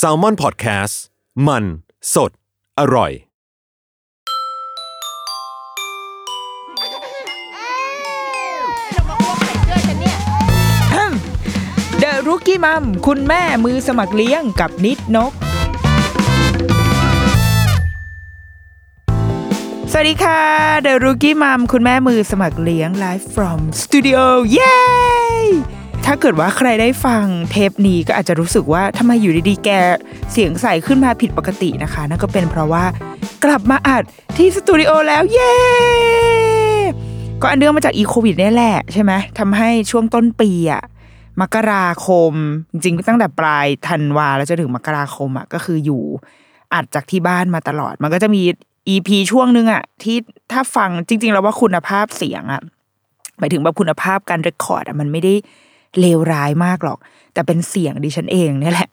S a l ม o n PODCAST มัน สด อร่อยเดรุกี้มัมคุณแม่มือสมัครเลี้ยงกับนิดนก สวัสดีค่ะเดรุกี้มัมคุณแม่มือสมัครเลี้ยง Live from Studio เย้ ถ้าเกิดว่าใครได้ฟังเทปนี้ก็อาจจะรู้สึกว่าทำไมอยู่ดีๆแกเสียงใสขึ้นมาผิดปกตินะคะ นั่นก็เป็นเพราะว่ากลับมาอัดที่สตูดิโอแล้ว เย้ก็อันเนื่องมาจากอีโควิดนี่แหละใช่ไหมทำให้ช่วงต้นปีอะมกราคม จริงๆตั้งแต่ปลายธันวาแล้วจนถึงมกราคมอะก็คืออยู่อัดจากที่บ้านมาตลอด มันก็จะมีอีพีช่วงนึงอะที่ถ้าฟังจริง ๆ แล้วว่าคุณภาพเสียงอะหมายถึงว่าคุณภาพการเรคคอร์ดอะมันไม่ได้ เลวร้ายมากหรอก แต่เป็นเสียงดิฉันเองเนี่ยแหละ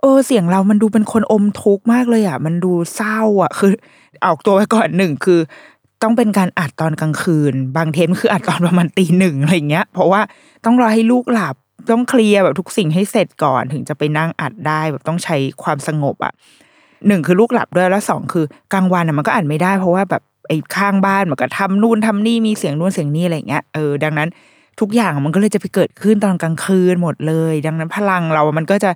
เออเสียงเรามันดูเป็นคนอมทุกข์มากเลยอะ มันดูเศร้าอะ คือออกตัวไว้ก่อนหนึ่งคือ ต้องเป็นการอัดตอนกลางคืน บางเทปคืออัดตอนประมาณตีหนึ่งอะไรเงี้ย เพราะว่าต้องรอให้ลูกหลับต้องเคลียร์แบบทุกสิ่งให้เสร็จก่อนถึงจะไปนั่งอัดได้แบบต้องใช้ความสงบอะหนึ่งคือลูกหลับด้วยแล้วสองคือกลางวันอะมันก็อัดไม่ได้เพราะว่าแบบไอ้ข้างบ้านมันก็ทำนู่นทำนี่มีเสียงนู่นเสียงนี่อะไรเงี้ยเออดังนั้น ทุกอย่างมันก็เลยจะไปเกิดขึ้นตอนกลางคืนหมดเลย ดังนั้นพลังเรามันก็จะ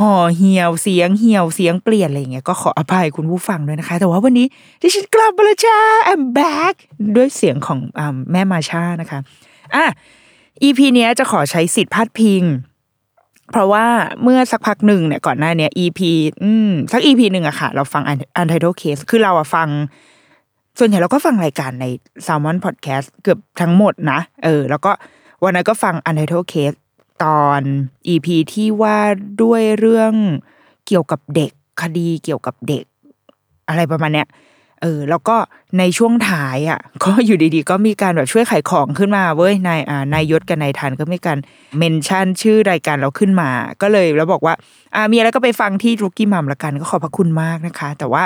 ห่อเหี่ยวเสียงเหี่ยวเสียงเปลี่ยนอะไรอย่างเงี้ยก็ขออภัยคุณผู้ฟังด้วยนะคะ แต่ว่าวันนี้ที่ฉันกลับมาแล้วจ้า I'm back ด้วยเสียงของอแม่มาชานะคะอะ EP เนี้ยจะขอใช้สิทธิ์พาดพิง เพราะว่าเมื่อสักพักหนึ่งเนี่ยก่อนหน้าเนี้ย EP อืมสัก EP หนึ่งอะค่ะ เราฟัง Untitled Case คือเราอะฟัง ส่วนใหญ่เราก็ฟังรายการใน Salmon Podcast เกือบทั้งหมดนะเออ แล้วก็ วันนั้นก็ฟัง Untitled Case ตอน EP ที่ว่าด้วยเรื่องเกี่ยวกับเด็กคดีเกี่ยวกับเด็ก อะไรประมาณเนี้ยเออแล้วก็ในช่วงท้ายอะ ก็อยู่ดีๆ ก็มีการแบบช่วยขายของขึ้นมาเว้ยนายอ่านายยศกับนายทันก็มีการเมนชั่นชื่อรายการเราขึ้นมา ก็เลยแล้วบอกว่า อ่ามีอะไรก็ไปฟังที่รุกี้มัมละกันก็ขอบพระคุณมากนะคะ แต่ว่า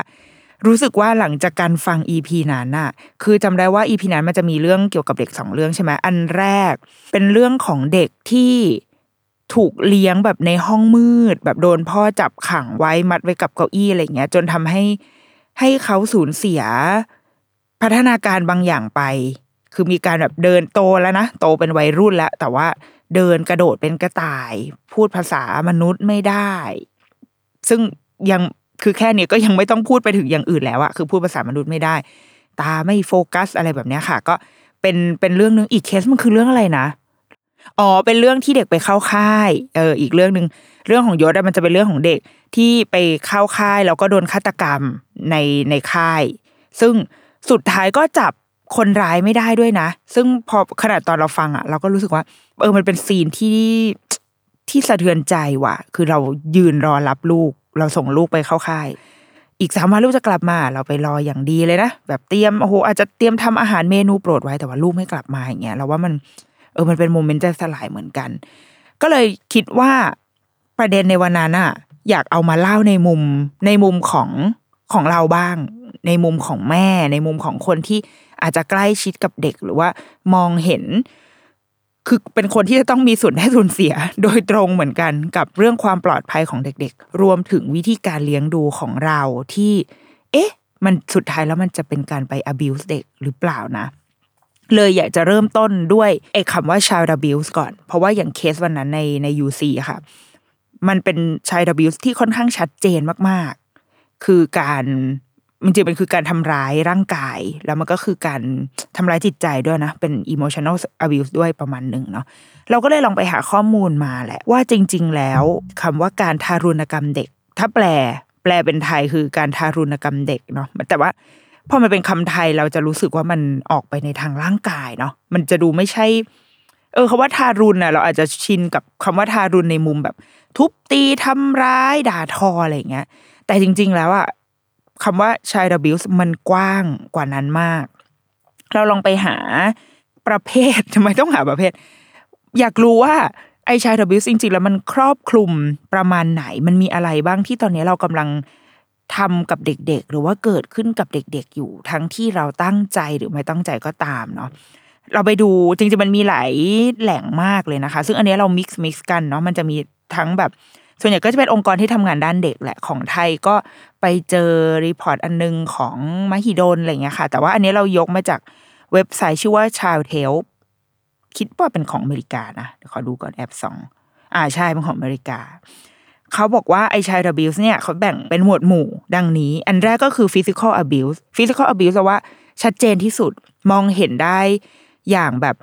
รู้สึกว่าหลังจากการฟัง EP นั้นน่ะ คือจำได้ว่า EP นั้นมันจะมีเรื่องเกี่ยวกับเด็กสองเรื่องใช่ไหมอันแรก เป็นเรื่องของเด็กที่ถูกเลี้ยงแบบในห้องมืด แบบโดนพ่อจับขังไว้มัดไว้กับเก้าอี้อะไรเงี้ย จนทำให้ให้เขาสูญเสีย พัฒนาการบางอย่างไป คือมีการแบบเดินโตแล้วนะโตเป็นวัยรุ่นแล้ว แต่ว่าเดินกระโดดเป็นกระต่าย พูดภาษามนุษย์ไม่ได้ ซึ่งยัง คือแค่นี้ก็ยังไม่ต้องพูดไปถึงอย่างอื่นแล้วอะคือพูดภาษามนุษย์ไม่ได้ ตาไม่โฟกัสอะไรแบบนี้ค่ะ ก็เป็นเป็นเรื่องนึงอีกเคสมันคือเรื่องอะไรนะอ๋อเป็นเรื่องที่เด็กไปเข้าค่ายเอออีกเรื่องหนึ่งเรื่องของยศมันจะเป็นเรื่องของเด็กที่ไปเข้าค่ายแล้วก็โดนฆาตกรรมในในค่าย ซึ่งสุดท้ายก็จับคนร้ายไม่ได้ด้วยนะ ซึ่งพอขนาดตอนเราฟังอะเราก็รู้สึกว่า เออมันเป็น scene ที่ที่สะเทือนใจว่ะ คือเรายืนรอรับลูก เราส่งลูกไปเข้าค่าย อีกสามวันลูกจะกลับมา เราไปรออย่างดีเลยนะแบบเตรียมโอ้โหอาจจะเตรียมทำอาหารเมนูโปรดไว้แต่ว่าลูกไม่กลับมาอย่างเงี้ยเราว่ามันเออมันเป็น moment ใจสลายเหมือนกัน ก็เลยคิดว่าประเด็นในวันนั้นอะอยากเอามาเล่าในมุมในมุมของของเราบ้าง ในมุมของแม่ ในมุมของคนที่อาจจะใกล้ชิดกับเด็กหรือว่ามองเห็น คือเป็นคนที่จะต้องมีส่วนได้ส่วนเสีย โดยตรงเหมือนกันกับเรื่องความปลอดภัยของเด็กๆ รวมถึงวิธีการเลี้ยงดูของเราที่ เอ๊ะ มันสุดท้ายแล้วมันจะเป็นการไป abuse เด็กหรือเปล่านะ เลยอยากจะเริ่มต้นด้วยไอ้คำว่า child abuse ก่อน เพราะว่าอย่างเคสวันนั้นในใน UC อะค่ะ มันเป็น child abuse ที่ค่อนข้างชัดเจนมากๆ คือการ มันจริงๆมันคือการทำร้ายร่างกาย แล้วมันก็คือการทำร้ายจิตใจด้วยนะ เป็น emotional abuse ด้วยประมาณหนึ่งเนาะเราก็เลยลองไปหาข้อมูลมาแหละ ว่าจริง ๆ แล้วคำว่าการทารุณกรรมเด็ก ถ้าแปล แปลเป็นไทยคือการทารุณกรรมเด็กเนาะแต่ว่าพอมันเป็นคำไทยเราจะรู้สึกว่ามันออกไปในทางร่างกายเนาะมันจะดูไม่ใช่ เออคำว่าทารุณน่ะเราอาจจะชินกับคำว่าทารุณในมุมแบบ ทุบตีทำร้ายด่าทออะไรอย่างเงี้ยแต่จริง ๆ แล้วอะ คำว่า child abuse มันกว้างกว่านั้นมาก เราลองไปหาประเภททำไมต้องหาประเภท อยากรู้ว่าไอ child abuse จริงๆแล้วมันครอบคลุมประมาณไหน มันมีอะไรบ้างที่ตอนนี้เรากำลังทำกับเด็กๆ หรือว่าเกิดขึ้นกับเด็กๆ อยู่ทั้งที่เราตั้งใจหรือไม่ตั้งใจก็ตามเนาะเราไปดูจริงๆมันมีหลายแหล่งมากเลยนะคะ ซึ่งอันนี้เรา mix mix กันเนาะมันจะมีทั้งแบบ ส่วนใหญ่ก็จะเป็นองค์กรที่ทำงานด้านเด็กแหละของไทยก็ไปเจอ report อันนึงของมหิดลอะไรเงี้ยค่ะ แต่ว่าอันนี้เรายกมาจากเว็บไซต์ชื่อว่า Childhelp คิดว่าเป็นของอเมริกานะเดี๋ยวขอดูก่อนแป๊บนึงอ่าใช่เป็นของอเมริกาเขาบอกว่าไอ child abuse เนี่ยเขาแบ่งเป็นหมวดหมู่ดังนี้ อันแรกก็คือ physical abuse physical abuse แปลว่าชัดเจนที่สุดมองเห็นได้อย่างแบบ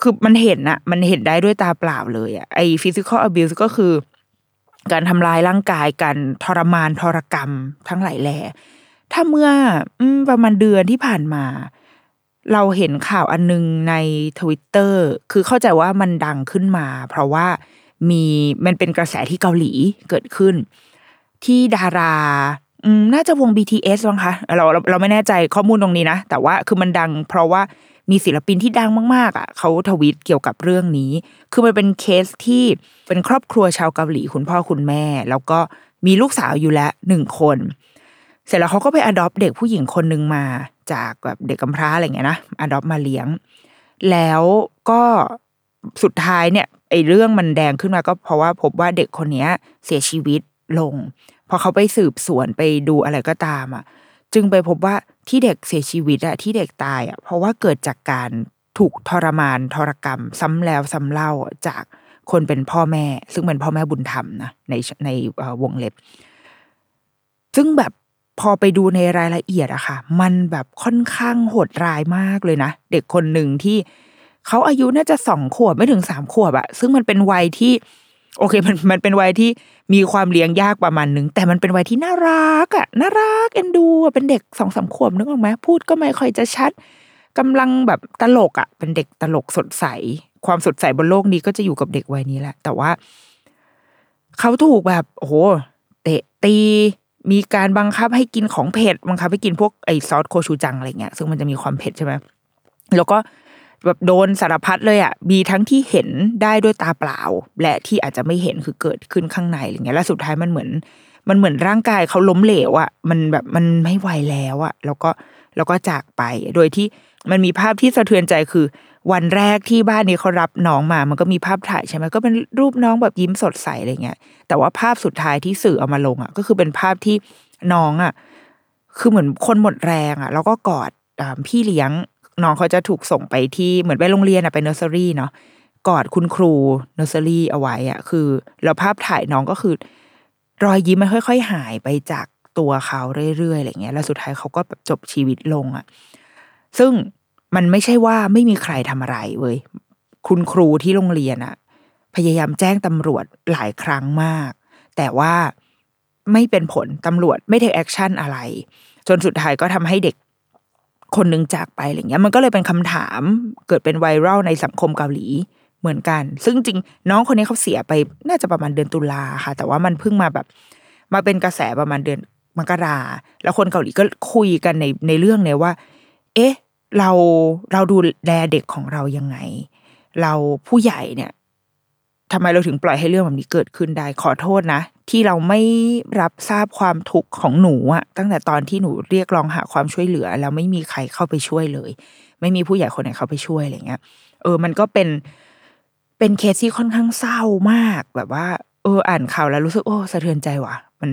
คือมันเห็นอะมันเห็นได้ด้วยตาเปล่าเลยอะไอ physical abuse ก็คือ การทำลายร่างกายการทรมานทรกรรมทั้งหลายแหล่ถ้าเมื่อประมาณเดือนที่ผ่านมา เราเห็นข่าวอันนึงในทวิตเตอร์คือเข้าใจว่ามันดังขึ้นมา เพราะว่ามีมันเป็นกระแสที่เกาหลีเกิดขึ้น ที่ดาราน่าจะวง BTS มั้งคะเราเราเราไม่แน่ใจข้อมูลตรงนี้นะ แต่ว่าคือมันดัง เพราะว่า มีศิลปินที่ดังมากๆอะเขาทวีตเกี่ยวกับเรื่องนี้ คือมันเป็นเคสที่เป็นครอบครัวชาวเกาหลีคุณพ่อคุณแม่ แล้วก็มีลูกสาวอยู่แล้วหนึ่งคน เสร็จแล้วเขาก็ไป adopt เด็กผู้หญิงคนหนึ่งมาจากแบบเด็กกำพร้าอะไรเงี้ยนะ adopt มาเลี้ยง แล้วก็สุดท้ายเนี่ยไอ้เรื่องมันแดงขึ้นมาก็เพราะว่าพบว่าเด็กคนเนี้ยเสียชีวิตลง พอเขาไปสืบสวนไปดูอะไรก็ตามอะ จึงไปพบว่า ที่เด็กเสียชีวิตอะที่เด็กตายอะเพราะว่าเกิดจากการถูกทรมานทรกรรม ซ้ำแล้วซ้ำเล่าจากคนเป็นพ่อแม่ ซึ่งเป็นพ่อแม่บุญธรรมนะในในวงเล็บ ซึ่งแบบพอไปดูในรายละเอียดอะค่ะ มันแบบค่อนข้างโหดร้ายมากเลยนะ เด็กคนหนึ่งที่เขาอายุน่าจะสองขวบไม่ถึงสามขวบอะซึ่งมันเป็นวัยที่ โอเคมันมันเป็นวัยที่มีความเลี้ยงยากประมาณนึง แต่มันเป็นวัยที่น่ารักอะน่ารักเอ็นดูเป็นเด็กสองสามขวบนึกออกไหมพูดก็ไม่ค่อยจะชัดกำลังแบบตลกอะเป็นเด็กตลกสดใส ความสดใสบนโลกนี้ก็จะอยู่กับเด็กวัยนี้แหละ แต่ว่า เขาถูกแบบโอ้โหเตะตีมีการบังคับให้กินของเผ็ดบังคับให้กินพวกไอซอสโคชูจังอะไรเงี้ยซึ่งมันจะมีความเผ็ดใช่ไหมแล้วก็ แบบโดนสารพัดเลยอะมีทั้งที่เห็นได้ด้วยตาเปล่า และที่อาจจะไม่เห็นคือเกิดขึ้นข้างในอะไรเงี้ยแล้วสุดท้ายมันเหมือน มันเหมือนร่างกายเขาล้มเหลวอะมันแบบมันไม่ไหวแล้วอะแล้วก็แล้วก็จากไป โดยที่มันมีภาพที่สะเทือนใจคือ วันแรกที่บ้านนี้เขารับน้องมา มันก็มีภาพถ่ายใช่ไหมก็เป็นรูปน้องแบบยิ้มสดใสอะไรเงี้ย แต่ว่าภาพสุดท้ายที่สื่อเอามาลงอะ ก็คือเป็นภาพที่น้องอะ คือเหมือนคนหมดแรงอะ แล้วก็กอดพี่เลี้ยง น้องเขาจะถูกส่งไปที่เหมือนไปโรงเรียนอะไปเนอร์เซอรี่เนาะกอดคุณครูเนอร์เซอรี่เอาไว้อะคือแล้วภาพถ่ายน้องก็คือ รอยยิ้มมันค่อย ๆ หายไปจากตัวเขาเรื่อยๆอะไรเงี้ย แล้วสุดท้ายเขาก็จบชีวิตลงอะซึ่งมันไม่ใช่ว่าไม่มีใครทำอะไรเว้ยคุณครูที่โรงเรียนอะพยายามแจ้งตำรวจหลายครั้งมาก แต่ว่าไม่เป็นผลตำรวจไม่ take action อะไร จนสุดท้ายก็ทำให้เด็ก คนหนึ่งจากไปอะไรเงี้ย มันก็เลยเป็นคำถามเกิดเป็น viral ในสังคมเกาหลีเหมือนกัน ซึ่งจริงน้องคนนี้เขาเสียไปน่าจะประมาณเดือนตุลาค่ะ แต่ว่ามันเพิ่งมาแบบ มาเป็นกระแสประมาณเดือนมกราแล้วคนเกาหลีก็คุยกันในในเรื่องเนี่ยว่า เอ๊ะ เราเราดูแลเด็กของเรายังไง เราผู้ใหญ่เนี่ย ทำไมเราถึงปล่อยให้เรื่องแบบนี้เกิดขึ้นได้ขอโทษนะ ที่เราไม่รับทราบความทุกข์ของหนูอะตั้งแต่ตอนที่หนูเรียกร้องหาความช่วยเหลือ แล้วไม่มีใครเข้าไปช่วยเลย ไม่มีผู้ใหญ่คนไหนเข้าไปช่วยอะไรเงี้ยเออ มันก็เป็นเป็นเคสที่ค่อนข้างเศร้ามากแบบว่า เออ อ่านข่าวแล้วรู้สึกโอ้สะเทือนใจว่ะ มัน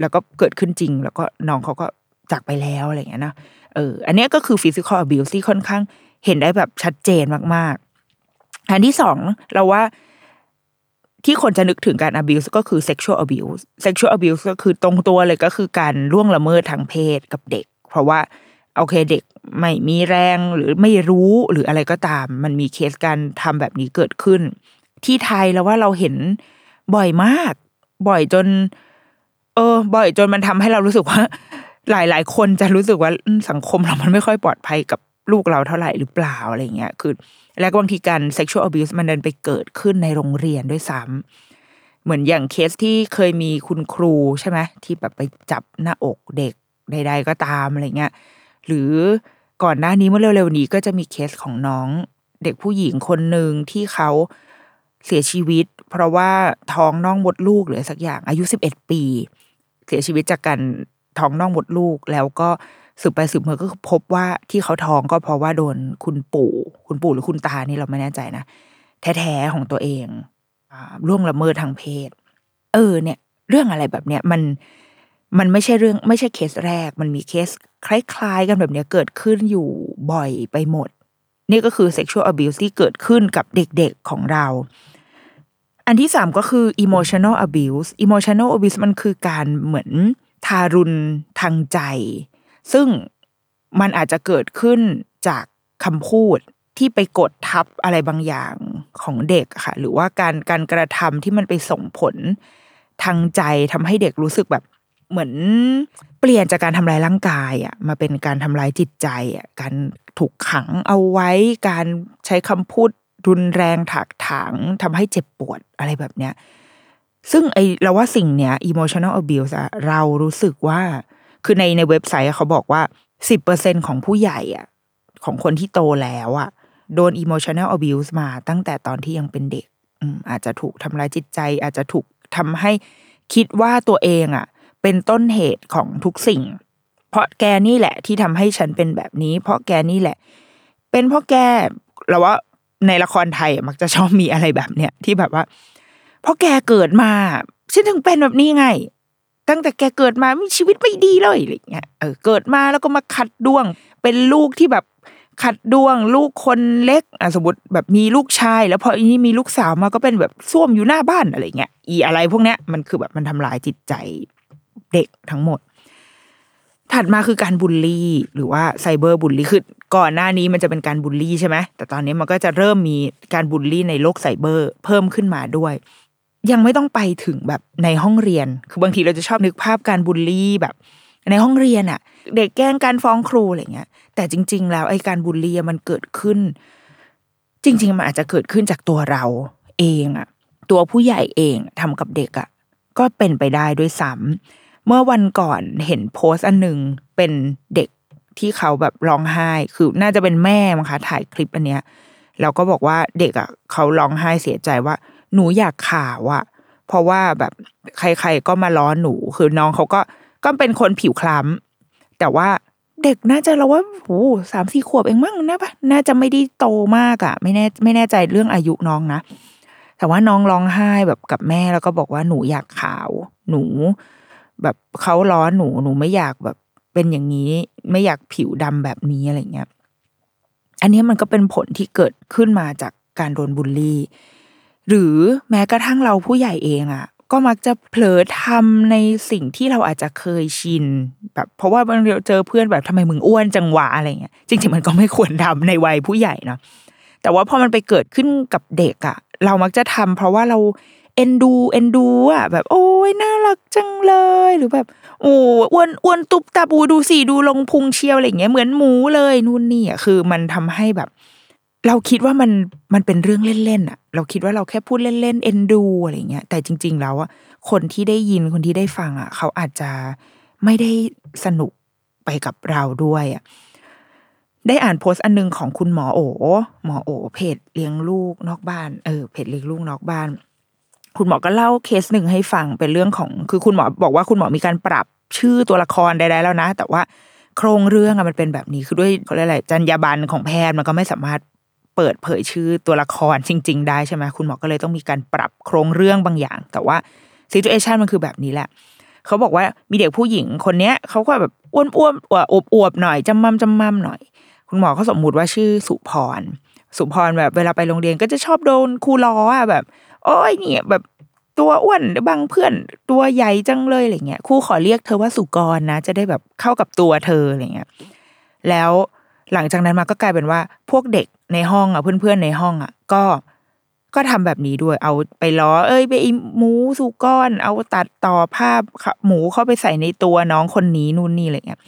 แล้วก็เกิดขึ้นจริง แล้วก็น้องเขาก็จากไปแล้วอะไรเงี้ยนะเออ อันนี้ก็คือ physical abuse ที่ค่อนข้างเห็นได้แบบชัดเจนมากๆอันที่สองเราว่า ที่คนจะนึกถึงการ abuse ก็คือ sexual abuse sexual abuse ก็คือตรงตัวเลยก็คือการล่วงละเมิดทางเพศกับเด็ก เพราะว่าโอเคเด็กไม่มีแรงหรือไม่รู้หรืออะไรก็ตาม มันมีเคสการทำแบบนี้เกิดขึ้น ที่ไทยแล้วว่าเราเห็นบ่อยมาก บ่อยจน เออ บ่อยจนมันทำให้เรารู้สึกว่า หลาย ๆ คนจะรู้สึกว่าสังคมเรามันไม่ค่อยปลอดภัยกับลูกเราเท่าไหร่หรือเปล่าอะไรเงี้ยคือ แล้วบางทีการ sexual abuse มันเดินไปเกิดขึ้นในโรงเรียนด้วยซ้ำเหมือนอย่างเคสที่เคยมีคุณครูใช่ไหมที่แบบไปจับหน้าอกเด็กใด ๆ ก็ตามอะไรเงี้ยหรือก่อนหน้านี้เมื่อเร็วๆนี้ก็จะมีเคสของน้องเด็กผู้หญิงคนหนึ่งที่เขาเสียชีวิต เพราะว่าท้องน่องมดลูกหรือสักอย่างอายุสิบเอ็ดปี เสียชีวิตจากการท้องน่องมดลูกแล้วก็ สืบไปสืบมาก็พบว่าที่เขาท้องก็เพราะว่าโดนคุณปู่ คุณปู่หรือคุณตานี่เราไม่แน่ใจนะแท้ๆของตัวเองอร่วงละเมิดทางเพศ เออเนี่ย เรื่องอะไรแบบเนี้ยมันมันไม่ใช่เรื่องไม่ใช่เคสแรก มันมีเคสคล้ายๆ กันแบบเนี้ยเกิดขึ้นอยู่บ่อยไปหมด นี่ก็คือ sexual abuse ที่เกิดขึ้นกับเด็กๆของเรา อันที่สามก็คือ emotional abuse emotional abuse มันคือการเหมือนทารุณทางใจ ซึ่งมันอาจจะเกิดขึ้นจากคำพูดที่ไปกดทับอะไรบางอย่างของเด็กค่ะ หรือว่าการการกระทำที่มันไปส่งผลทางใจทำให้เด็กรู้สึกแบบเหมือนเปลี่ยนจากการทำลายร่างกายอะมาเป็นการทำลายจิตใจอะการถูกขังเอาไว้การใช้คำพูดรุนแรงถักถางทำให้เจ็บปวดอะไรแบบเนี้ย ซึ่งไอเราว่าสิ่งเนี้ย emotional abuse อะเรารู้สึกว่า คือในในเว็บไซต์เขาบอกว่าสิบเปอร์เซ็นของผู้ใหญ่อะของคนที่โตแล้วอะโดน emotional abuse มาตั้งแต่ตอนที่ยังเป็นเด็กอืมอาจจะถูกทำร้ายจิตใจ อาจจะถูกทำให้คิดว่าตัวเองอะเป็นต้นเหตุของทุกสิ่ง เพราะแกนี่แหละที่ทำให้ฉันเป็นแบบนี้ เพราะแกนี่แหละ เป็นเพราะแกเราว่าในละครไทยมักจะชอบมีอะไรแบบเนี้ยที่แบบว่าเพราะแกเกิดมาฉันถึงเป็นแบบนี้ไง ตั้งแต่แกเกิดมามีชีวิตไม่ดีเลยอะไรเงี้ยเออเกิดมาแล้วก็มาขัดดวง เป็นลูกที่แบบขัดดวง ลูกคนเล็กอะสมมติแบบมีลูกชาย แล้วพออีนี้มีลูกสาวมาก็เป็นแบบส้วมอยู่หน้าบ้านอะไรเงี้ยอีอะไรพวกเนี้ยมันคือแบบมันทำลายจิตใจเด็กทั้งหมด ถัดมาคือการบูลลี่ หรือว่า cyberbully คือก่อนหน้านี้มันจะเป็นการบูลลี่ใช่ไหมแต่ตอนนี้มันก็จะเริ่มมีการบูลลี่ในโลกไซเบอร์ เพิ่มขึ้นมาด้วย ยังไม่ต้องไปถึงแบบในห้องเรียน คือบางทีเราจะชอบนึกภาพการบูลลี่แบบ ในห้องเรียนอะเด็กแกล้งการฟ้องครูอะไรเงี้ย แต่จริง ๆ แล้วไอ้การบูลลี่มันเกิดขึ้น จริง ๆ มันอาจจะเกิดขึ้นจากตัวเราเองอะตัวผู้ใหญ่เองทำกับเด็กอะก็เป็นไปได้ด้วยซ้ำเมื่อวันก่อนเห็นโพสต์อันหนึ่งเป็นเด็กที่เขาแบบร้องไห้ คือน่าจะเป็นแม่มั้งคะถ่ายคลิปอันเนี้ยแล้วก็บอกว่าเด็กอะเขาร้องไห้เสียใจว่า หนูอยากข่าวอะเพราะว่าแบบใครๆก็มาล้อหนู คือน้องเขาก็ก็เป็นคนผิวคล้ำแต่ว่าเด็กน่าจะเราว่าโอ้สามสี่ขวบเองมั้งนะปะน่าจะไม่ได้โตมากอะไม่แน่ไม่แน่ใจเรื่องอายุน้องนะแต่ว่าน้องร้องไห้แบบกับแม่แล้วก็บอกว่าหนูอยากขาว หนู แบบเขาล้อหนูหนูไม่อยากแบบเป็นอย่างนี้ไม่อยากผิวดำแบบนี้อะไรเงี้ย อันนี้มันก็เป็นผลที่เกิดขึ้นมาจากการโดนบูลลี่ หรือแม้กระทั่งเราผู้ใหญ่เองอะ่ะ ก็มักจะเผลอทำในสิ่งที่เราอาจจะเคยชินแบบเพราะว่าบางทีเจอเพื่อนแบบทำไมมึงอ้วนจังหวะอะไรเงี้ยจริงๆมันก็ไม่ควรทำในวัยผู้ใหญ่เนาะแต่ว่าพอมันไปเกิดขึ้นกับเด็กอะ่ะ เรามักจะทำเพราะว่าเราเอ็นดูเอ็นดูอะแบบโอ้ยน่ารักจังเลยหรือแบบโอ้อ้วนอ้วนตุบตาบูดูสิดูลงพุงเชียวอะไรเงี้ยเหมือนหมูเลยนู่นนี่อะคือมันทำให้แบบ เราคิดว่ามันมันเป็นเรื่องเล่นๆอะ เราคิดว่าเราแค่พูดเล่นๆเอ็นดูอะไรเงี้ยแต่จริง ๆ แล้วอะคนที่ได้ยินคนที่ได้ฟังอะเขาอาจจะไม่ได้สนุกไปกับเราด้วยอะได้อ่านโพสต์อันนึงของคุณหมอโอหมอโอเพจเลี้ยงลูกนอกบ้านเออเพจเลี้ยงลูกนอกบ้าน คุณหมอก็เล่าเคสหนึ่งให้ฟังเป็นเรื่องของ คือคุณหมอบอกว่าคุณหมอมีการปรับชื่อตัวละครใดๆแล้วนะ แต่ว่าโครงเรื่องอะมันเป็นแบบนี้คือด้วยเขาเรียกอะไรจรรยาบรรณของแพทย์มันก็ไม่สามารถ เปิดเผยชื่อตัวละครจริง ๆ ได้ใช่ไหมคุณหมอก็เลยต้องมีการปรับโครงเรื่องบางอย่าง แต่ว่าซีจูเอชันมันคือแบบนี้แหละเขาบอกว่ามีเด็กผู้หญิงคนเนี้ยเขาก็แบบอ้วนอ้วนอวบอวบๆหน่อยจำมั่มจำมั่มหน่อย คุณหมอเขาสมมุติว่าชื่อสุพร สุพรแบบเวลาไปโรงเรียนก็จะชอบโดนครูล้ออะแบบ โอ้ยเนี่ยแบบตัวอ้วนบางเพื่อนตัวใหญ่จังเลยอะไรเงี้ยครูขอเรียกเธอว่าสุกรนะ จะได้แบบเข้ากับตัวเธออะไรเงี้ยแล้วหลังจากนั้นมาก็กลายเป็นว่าพวกเด็ก ในห้องอะเพื่อนๆในห้องอะ ก็ก็ทำแบบนี้ด้วย เอาไปล้อ เอ้ย ไปหมูสุก้อน เอาตัดต่อภาพหมูเข้าไปใส่ในตัวน้องคนนี้นู่นนี่อะไรเงี้ย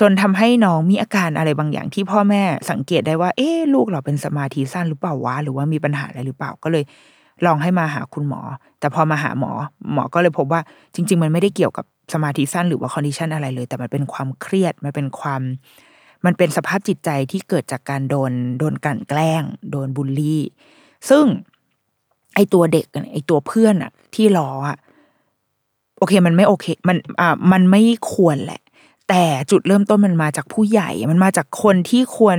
จนทำให้น้องมีอาการอะไรบางอย่างที่พ่อแม่สังเกตได้ว่า เอ๊ะลูกเราเป็นสมาธิสั้นหรือเปล่าวะหรือว่ามีปัญหาอะไรหรือเปล่าก็เลยลองให้มาหาคุณหมอ แต่พอมาหาหมอ หมอก็เลยพบว่าจริง ๆ มันไม่ได้เกี่ยวกับสมาธิสั้นหรือว่าคอนดิชันอะไรเลย แต่มันเป็นความเครียดมันเป็นความ มันเป็นสภาพจิตใจที่เกิดจากการโดนโดนกันแกล้ง โดนบูลลี่ ซึ่งไอตัวเด็กไอตัวเพื่อนอะที่ล้ออะโอเคมันไม่โอเค มันอ่ามันไม่ควรแหละ แต่จุดเริ่มต้นมันมาจากผู้ใหญ่ มันมาจากคนที่ควร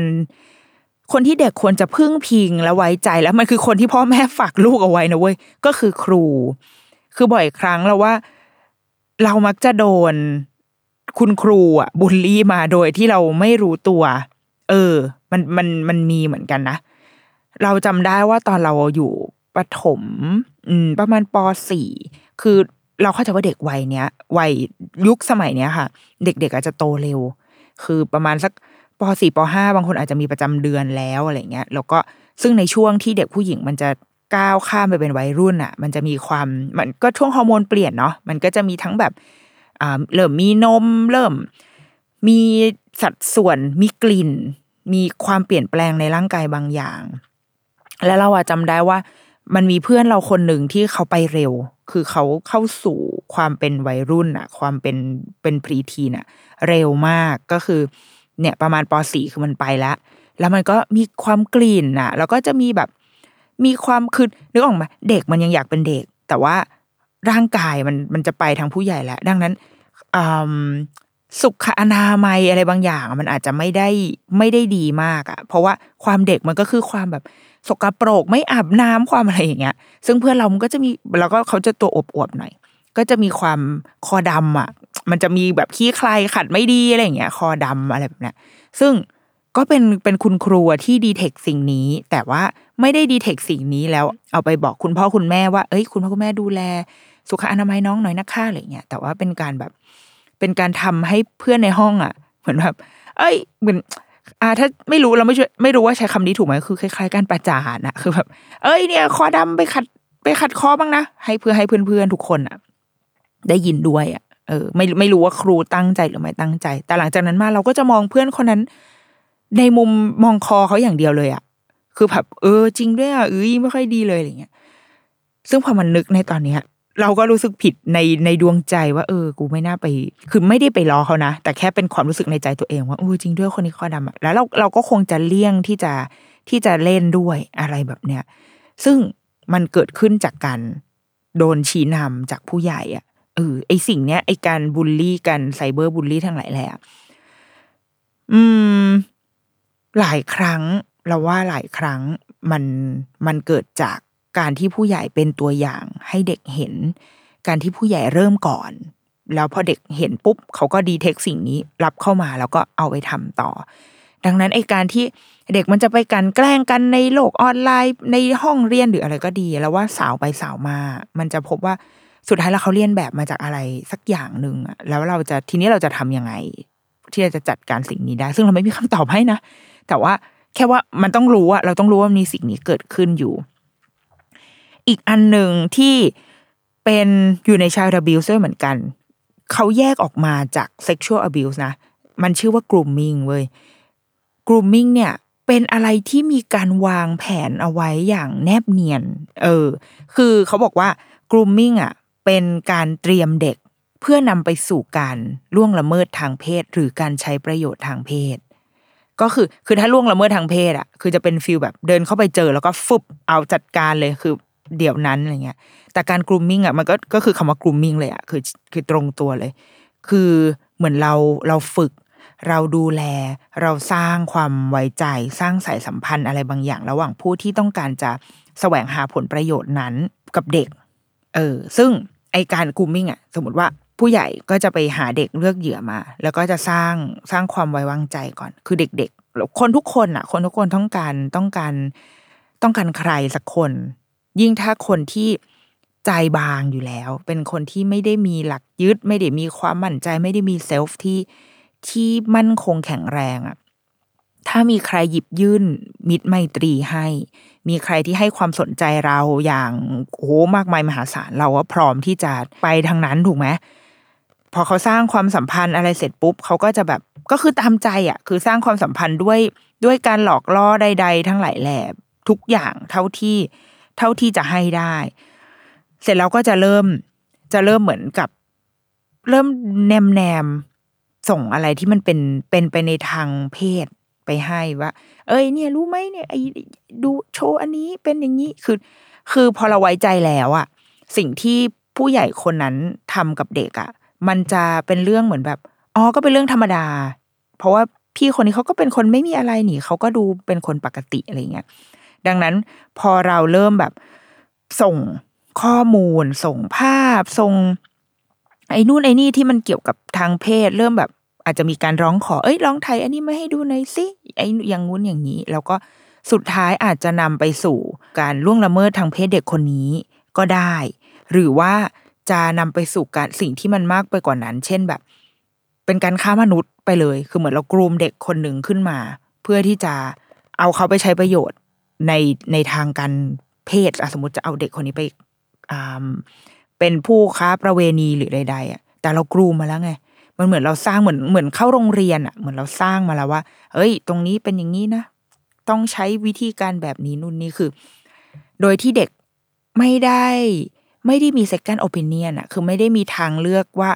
คนที่เด็กควรจะพึ่งพิงและไว้ใจแล้วมันคือคนที่พ่อแม่ฝากลูกเอาไว้นะเว้ยก็คือครู คือบ่อยครั้งเราว่า เรามักจะโดน คุณครูอะบูลลี่มาโดยที่เราไม่รู้ตัว เออ มันมันมันมีเหมือนกันนะ เราจำได้ว่าตอนเราอยู่ประถม อืม ประมาณปสี่คือเราเข้าใจว่าเด็กวัยเนี้ยวัยยุคสมัยเนี้ยค่ะ เด็ก ๆ อาจจะโตเร็ว คือประมาณสักปสี่ปห้าบางคนอาจจะมีประจำเดือนแล้วอะไรเงี้ย แล้วก็ซึ่งในช่วงที่เด็กผู้หญิงมันจะก้าวข้ามไปเป็นวัยรุ่นอะ มันจะมีความมันก็ช่วงฮอร์โมนเปลี่ยนเนาะมันก็จะมีทั้งแบบ เริ่มมีนม เริ่ม มีสัดส่วนมีกลิ่น มีความเปลี่ยนแปลงในร่างกายบางอย่าง แล้วเราอะจำได้ว่า มันมีเพื่อนเราคนหนึ่งที่เขาไปเร็ว คือเขาเข้าสู่ความเป็นวัยรุ่นอะความเป็นเป็นพรีทีนอะเร็วมากก็คือ เนี่ยประมาณปสี่คือมันไปแล้วแล้วมันก็มีความกลิ่นอะแล้วก็จะมีแบบ มีความคือนึกออกไหมเด็กมันยังอยากเป็นเด็ก แต่ว่า ร่างกายมันมันจะไปทางผู้ใหญ่แล้ว ดังนั้นสุขอนามัยอะไรบางอย่าง มันอาจจะไม่ได้ไม่ได้ดีมากอะเพราะว่าความเด็กมันก็คือความแบบสกปรกไม่อาบน้ำความอะไรอย่างเงี้ย ซึ่งเพื่อนเรามันก็จะมีแล้วก็เขาจะตัวอวบๆหน่อย ก็จะมีความคอดำอะ มันจะมีแบบขี้ใครขัดไม่ดีอะไรอย่างเงี้ย คอดำอะไรแบบเนี้ยซึ่งก็เป็นเป็นคุณครูที่ดีเทคสิ่งนี้ แต่ว่าไม่ได้ดีเทคสิ่งนี้แล้วเอาไปบอกคุณพ่อคุณแม่ว่า เอ้ย คุณพ่อคุณแม่ดูแล สุขอนามัยน้องหน่อยนะคะอะไรเงี้ยแต่ว่าเป็นการแบบเป็นการทำให้เพื่อนในห้องอะ เหมือนแบบเอ้ยเหมือนอ่าถ้าไม่รู้เราไม่ช่วยไม่รู้ว่าใช้คำนี้ถูกไหมคือคล้ายๆการประจานอะคือแบบ เอ้ยเนี่ย คอดำไปขัดไปขัดคอบ้างนะให้เพื่อให้เพื่อนๆทุกคนอะได้ยินด้วยอะเออ ไม่ไม่รู้ว่าครูตั้งใจหรือไม่ตั้งใจ แต่หลังจากนั้นมาเราก็จะมองเพื่อนคนนั้น ในมุมมองคอเขาอย่างเดียวเลยอะคือแบบเออ จริงด้วยอะเอ้ยไม่ค่อยดีเลยอะไรเงี้ยซึ่งพอมันนึกในตอนเนี้ย เราก็รู้สึกผิดในในดวงใจว่าเออ กูไม่น่าไป คือไม่ได้ไปล้อเขานะ แต่แค่เป็นความรู้สึกในใจตัวเองว่าเออจริงด้วยคนนี้ข้อดำแล้วเราเราก็คงจะเลี่ยงที่จะที่จะเล่นด้วยอะไรแบบเนี้ยซึ่งมันเกิดขึ้นจากการโดนชี้นำจากผู้ใหญ่อะเออไอสิ่งเนี้ยไอการบูลลี่กันไซเบอร์บูลลี่ทั้งหลายแหละอืม หลายครั้งเราว่าหลายครั้งมันมันเกิดจาก การที่ผู้ใหญ่เป็นตัวอย่างให้เด็กเห็น การที่ผู้ใหญ่เริ่มก่อน แล้วพอเด็กเห็นปุ๊บเขาก็ดีเทคสิ่งนี้รับเข้ามาแล้วก็เอาไปทำต่อ ดังนั้นไอการที่เด็กมันจะไปกันแกล้งกันในโลกออนไลน์ในห้องเรียนหรืออะไรก็ดี แล้วว่าสาวไปสาวมา มันจะพบว่าสุดท้ายแล้วเขาเรียนแบบมาจากอะไรสักอย่างหนึ่งอะแล้วเราจะทีนี้เราจะทำยังไง ที่เราจะจัดการสิ่งนี้ได้ ซึ่งเราไม่มีคำตอบให้นะแต่ว่าแค่ว่ามันต้องรู้อะเราต้องรู้ว่ามีสิ่งนี้เกิดขึ้นอยู่ อีกอันหนึ่งที่เป็นอยู่ใน child abuse ด้วยเหมือนกัน เขาแยกออกมาจาก sexual abuse นะ มันชื่อว่า grooming เว้ย grooming เนี่ยเป็นอะไรที่มีการวางแผนเอาไว้อย่างแนบเนียน เออ คือเขาบอกว่า grooming อะเป็นการเตรียมเด็กเพื่อนำไปสู่การล่วงละเมิดทางเพศ หรือการใช้ประโยชน์ทางเพศ ก็คือคือถ้าล่วงละเมิดทางเพศอะ คือจะเป็นฟิลแบบเดินเข้าไปเจอแล้วก็ฟึบเอาจัดการเลยคือ เดี๋ยวนั้นอะไรเงี้ย แต่การ grooming อะมันก็ก็คือคำว่า grooming เลยอะคือคือตรงตัวเลย คือเหมือนเราเราฝึก เราดูแล เราสร้างความไว้ใจ สร้างสายสัมพันธ์อะไรบางอย่าง ระหว่างผู้ที่ต้องการจะแสวงหาผลประโยชน์นั้นกับเด็ก เออ ซึ่งไอการ grooming อะ สมมติว่าผู้ใหญ่ก็จะไปหาเด็กเลือกเหยื่อมา แล้วก็จะสร้างสร้างความไว้วางใจก่อน คือเด็กๆคนทุกคนอะ คนทุกคนต้องการต้องการต้องการใครสักคน ยิ่งถ้าคนที่ใจบางอยู่แล้ว เป็นคนที่ไม่ได้มีหลักยึด ไม่ได้มีความมั่นใจ ไม่ได้มีเซลฟ์ที่ที่มั่นคงแข็งแรงอะถ้ามีใครหยิบยื่นมิตรไมตรีให้ มีใครที่ให้ความสนใจเราอย่างโอ้มากมายมหาศาลเราก็พร้อมที่จะไปทางนั้นถูกไหมพอเขาสร้างความสัมพันธ์อะไรเสร็จปุ๊บเขาก็จะแบบก็คือตามใจอะ คือสร้างความสัมพันธ์ด้วยด้วยการหลอกล่อใด ๆ ทั้งหลายแหล่ทุกอย่างเท่าที่ เท่าที่จะให้ได้ เสร็จแล้วก็จะเริ่มจะเริ่มเหมือนกับ เริ่มแนมแนมส่งอะไรที่มันเป็นเป็นไปในทางเพศไปให้ว่า เอ้ยเนี่ยรู้ไหมเนี่ยไอ้ดูโชว์อันนี้เป็นอย่างนี้คือ คือพอเราไว้ใจแล้วอะสิ่งที่ผู้ใหญ่คนนั้นทำกับเด็กอะมันจะเป็นเรื่องเหมือนแบบอ๋อก็เป็นเรื่องธรรมดา เพราะว่าพี่คนนี้เขาก็เป็นคนไม่มีอะไรหนิเขาก็ดูเป็นคนปกติอะไรเงี้ย ดังนั้นพอเราเริ่มแบบส่งข้อมูล ส่งภาพ ส่ง ไอ้นู่นไอ้นี่ที่มันเกี่ยวกับทางเพศ เริ่มแบบ อาจจะมีการร้องขอเอ้ยร้องไทย อันนี้มาให้ดูหน่อยสิไอ้อย่างงู้นอย่างนี้ แล้วก็สุดท้ายอาจจะนำไปสู่การล่วงละเมิดทางเพศเด็กคนนี้ก็ได้ หรือว่าจะนำไปสู่การสิ่งที่มันมากไปกว่านั้น เช่นแบบ เป็นการค้ามนุษย์ไปเลย คือเหมือนเรากรูมเด็กคนหนึ่งขึ้นมา เพื่อที่จะเอาเขาไปใช้ประโยชน์ ในในทางการเพศอะสมมติจะเอาเด็กคนนี้ไปเป็นผู้ค้าประเวณีหรือใดๆอะแต่เรากรูมมาแล้วไงมันเหมือนเราสร้างเหมือนเหมือนเข้าโรงเรียนอะเหมือนเราสร้างมาแล้วว่า เอ้ย ตรงนี้เป็นอย่างนี้นะต้องใช้วิธีการแบบนี้นู่นนี่คือ โดยที่เด็กไม่ได้ไม่ได้มี second opinion อะคือไม่ได้มีทางเลือกว่า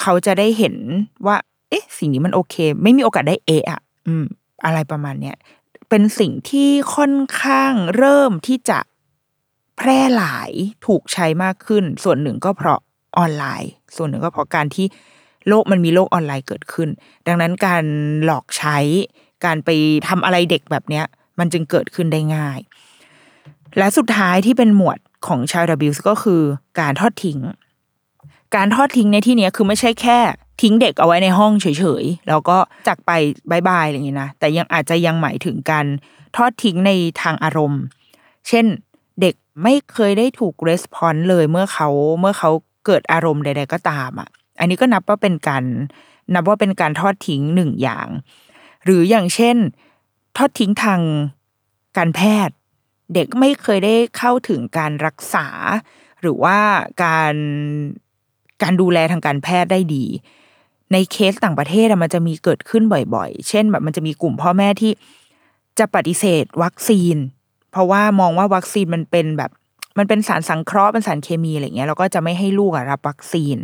เขาจะได้เห็นว่า เอ๊ะ สิ่งนี้มันโอเค ไม่มีโอกาสได้เอะอะอืม อะไรประมาณเนี้ย เป็นสิ่งที่ค่อนข้างเริ่มที่จะแพร่หลายถูกใช้มากขึ้น ส่วนหนึ่งก็เพราะออนไลน์ ส่วนหนึ่งก็เพราะการที่โลกมันมีโลกออนไลน์เกิดขึ้น ดังนั้นการหลอกใช้การไปทำอะไรเด็กแบบเนี้ย มันจึงเกิดขึ้นได้ง่าย และสุดท้ายที่เป็นหมวดของ child abuse ก็คือการทอดทิ้ง การทอดทิ้งในที่นี้คือไม่ใช่แค่ ทิ้งเด็กเอาไว้ในห้องเฉยๆ แล้วก็จากไป bye bye อะไรอย่างนี้นะ แต่ยังอาจจะยังหมายถึงการทอดทิ้งในทางอารมณ์ เช่นเด็กไม่เคยได้ถูก response เลยเมื่อเขาเมื่อเขาเกิดอารมณ์ใด ๆ ก็ตามอะ อันนี้ก็นับว่าเป็นการนับว่าเป็นการทอดทิ้งหนึ่งอย่าง หรืออย่างเช่น ทอดทิ้งทางการแพทย์ เด็กไม่เคยได้เข้าถึงการรักษา หรือว่าการการดูแลทางการแพทย์ได้ดี ในเคสต่างประเทศมันจะมีเกิดขึ้นบ่อย ๆ เช่นแบบมันจะมีกลุ่มพ่อแม่ที่จะปฏิเสธวัคซีน เพราะว่ามองว่าวัคซีนมันเป็นแบบมันเป็นสารสังเคราะห์เป็นสารเคมีอะไรเงี้ยแล้วก็จะไม่ให้ลูกรับวัคซีน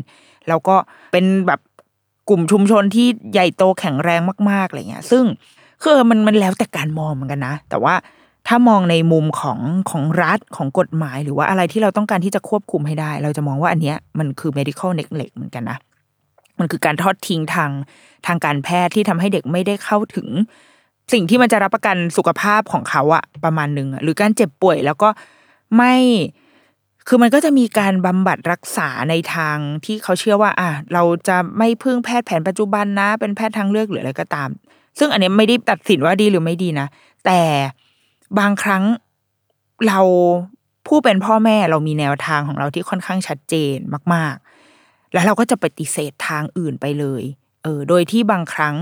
แล้วก็เป็นแบบกลุ่มชุมชนที่ใหญ่โตแข็งแรงมากๆอะไรเงี้ย ซึ่งคือมันมันแล้วแต่การมองเหมือนกันนะ แต่ว่าถ้ามองในมุมของของรัฐของกฎหมาย หรือว่าอะไรที่เราต้องการที่จะควบคุมให้ได้ เราจะมองว่าอันเนี้ยมันคือ medical neglect เหมือนกันนะ มันคือการทอดทิ้งทางทางการแพทย์ที่ทำให้เด็กไม่ได้เข้าถึง สิ่งที่มันจะรับประกันสุขภาพของเขาอะประมาณหนึ่งหรือการเจ็บป่วยแล้วก็ไม่คือมันก็จะมีการบำบัดรักษาในทางที่เขาเชื่อว่า อะเราจะไม่พึ่งแพทย์แผนปัจจุบันนะ เป็นแพทย์ทางเลือกหรืออะไรก็ตาม ซึ่งอันนี้ไม่ได้ตัดสินว่าดีหรือไม่ดีนะ แต่บางครั้งเราผู้เป็นพ่อแม่เรามีแนวทางของเราที่ค่อนข้างชัดเจนมาก ๆ แล้วเราก็จะปฏิเสธทางอื่นไปเลย เออ โดยที่บางครั้ง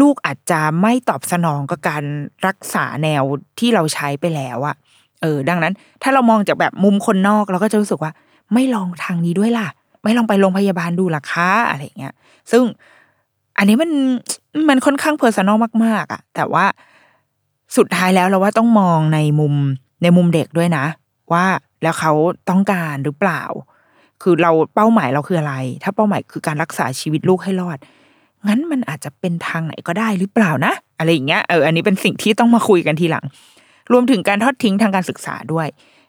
ลูกอาจจะไม่ตอบสนองกับการรักษาแนวที่เราใช้ไปแล้วอะเออ ดังนั้น ถ้าเรามองจากแบบมุมคนนอกเราก็จะรู้สึกว่า ไม่ลองทางนี้ด้วยล่ะ ไม่ลองไปโรงพยาบาลดูล่ะคะอะไรเงี้ย ซึ่งอันนี้มันมันค่อนข้าง personal มาก ๆอะแต่ว่าสุดท้ายแล้วเราว่าต้องมองในมุมในมุมเด็กด้วยนะ ว่าแล้วเขาต้องการหรือเปล่า คือเราเป้าหมายเราคืออะไร ถ้าเป้าหมายคือการรักษาชีวิตลูกให้รอด งั้นมันอาจจะเป็นทางไหนก็ได้หรือเปล่านะ อะไรอย่างเงี้ยเอออันนี้เป็นสิ่งที่ต้องมาคุยกันทีหลัง รวมถึงการทอดทิ้งทางการศึกษาด้วย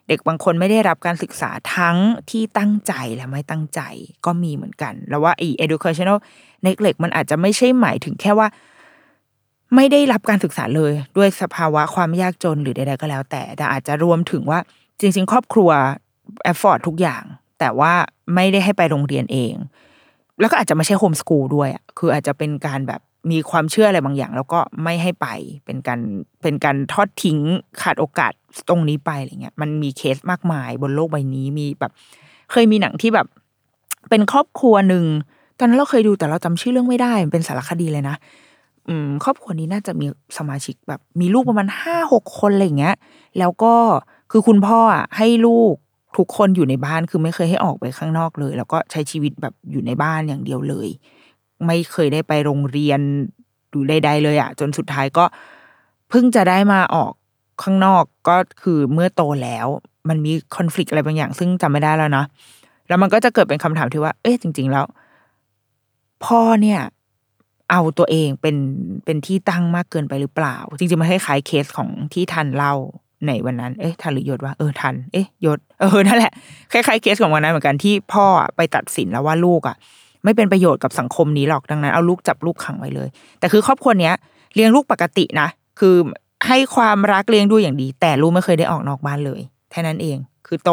เด็กบางคนไม่ได้รับการศึกษาทั้งที่ตั้งใจและไม่ตั้งใจก็มีเหมือนกัน แล้วว่าไอ้ educational neglect มันอาจจะไม่ใช่หมายถึงแค่ว่าไม่ได้รับการศึกษาเลยด้วยสภาวะความยากจนหรือใดๆก็แล้วแต่ แต่อาจจะรวมถึงว่าจริง ๆ ครอบครัวแอฟฟอร์ดทุกอย่าง แต่ว่าไม่ได้ให้ไปโรงเรียนเอง แล้วก็อาจจะไม่ใช่โฮมสกูลด้วยอะคืออาจจะเป็นการแบบมีความเชื่ออะไรบางอย่าง แล้วก็ไม่ให้ไปเป็นการเป็นการทอดทิ้งขาดโอกาสตรงนี้ไปอะไรเงี้ยมันมีเคสมากมายบนโลกใบนี้มีแบบ เคยมีหนังที่แบบ เป็นครอบครัวหนึ่งตอนนั้นเราเคยดูแต่เราจำชื่อเรื่องไม่ได้มันเป็นสารคดีเลยนะอืม ครอบครัวนี้น่าจะมีสมาชิกแบบ มีลูกประมาณห้าหกคนอะไรเงี้ย แล้วก็คือคุณพ่ออะให้ลูก ทุกคนอยู่ในบ้านคือไม่เคยให้ออกไปข้างนอกเลย แล้วก็ใช้ชีวิตแบบอยู่ในบ้านอย่างเดียวเลย ไม่เคยได้ไปโรงเรียนหรือใดๆเลยอะจนสุดท้ายก็เพิ่งจะได้มาออกข้างนอกก็คือเมื่อโตแล้ว มันมีคอน FLICT อะไรบางอย่าง ซึ่งจำไม่ได้แล้วเนาะแล้วมันก็จะเกิดเป็นคำถามที่ว่า เอ๊ะจริง ๆ แล้ว พ่อเนี่ย เอาตัวเองเป็นเป็นที่ตั้งมากเกินไปหรือเปล่า จริงๆมันคล้ายๆเคสของที่ทันเล่า ในวันนั้น เอ๊ะทันหรือยศว่าเออทัน เอ๊ะยศ เออนั่นแหละ คล้ายๆเคสของวันนั้นเหมือนกันที่พ่อไปตัดสินแล้วว่าลูกอะ ไม่เป็นประโยชน์กับสังคมนี้หรอกดังนั้นเอาลูกจับลูกขังไว้เลย แต่คือครอบครัวเนี้ยเลี้ยงลูกปกตินะ คือให้ความรักเลี้ยงดูอย่างดี แต่ลูกไม่เคยได้ออกนอกบ้านเลยแค่นั้นเอง คือโต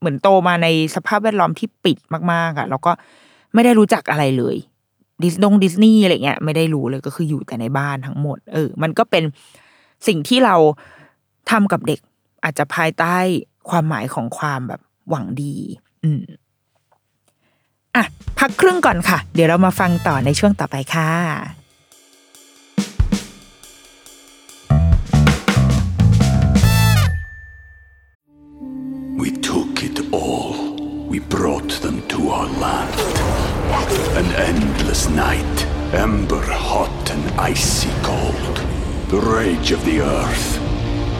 เหมือนโตมาในสภาพแวดล้อมที่ปิดมากๆอะแล้วก็ไม่ได้รู้จักอะไรเลยดิสนงดิสนีย์อะไรเงี้ยไม่ได้รู้เลยก็คืออยู่แต่ในบ้านทั้งหมด เออ มันก็เป็นสิ่งที่เรา ทำกับเด็กอาจจะภายใต้ความหมายของความแบบหวังดี อืมอะ พักครึ่งก่อนค่ะ เดี๋ยวเรามาฟังต่อในช่วงต่อไปค่ะ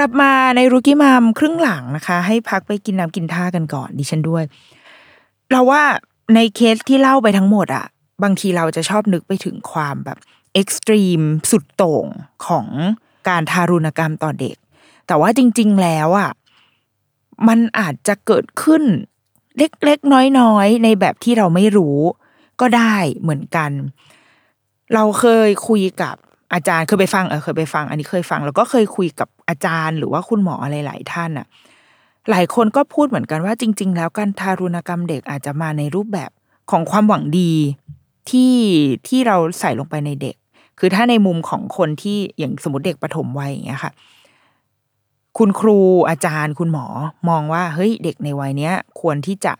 กลับมาใน Rookie Mom ครึ่งหลังนะคะ ให้พักไปกินน้ำกินท่ากันก่อนดิฉันด้วย เราว่าในเคสที่เล่าไปทั้งหมดอะบางทีเราจะชอบนึกไปถึงความแบบ extreme สุดโต่งของการทารุณกรรมต่อเด็ก แต่ว่าจริง ๆ แล้วอะมันอาจจะเกิดขึ้นเล็ก ๆ น้อย ๆ ในแบบที่เราไม่รู้ก็ได้เหมือนกัน เราเคยคุยกับ อาจารย์เคยไปฟังเออเคยไปฟัง อันนี้เคยฟัง แล้วก็เคยคุยกับอาจารย์ หรือว่าคุณหมออะไรหลายท่านอะหลายคนก็พูดเหมือนกันว่าจริง ๆ แล้วการทารุณกรรมเด็กอาจจะมาในรูปแบบของความหวังดีที่ที่เราใส่ลงไปในเด็ก คือถ้าในมุมของคนที่อย่างสมมติเด็กปฐมวัยอย่างเงี้ยค่ะ คุณครูอาจารย์คุณหมอมองว่าเฮ้ยเด็กในวัยเนี้ย ควรที่จะ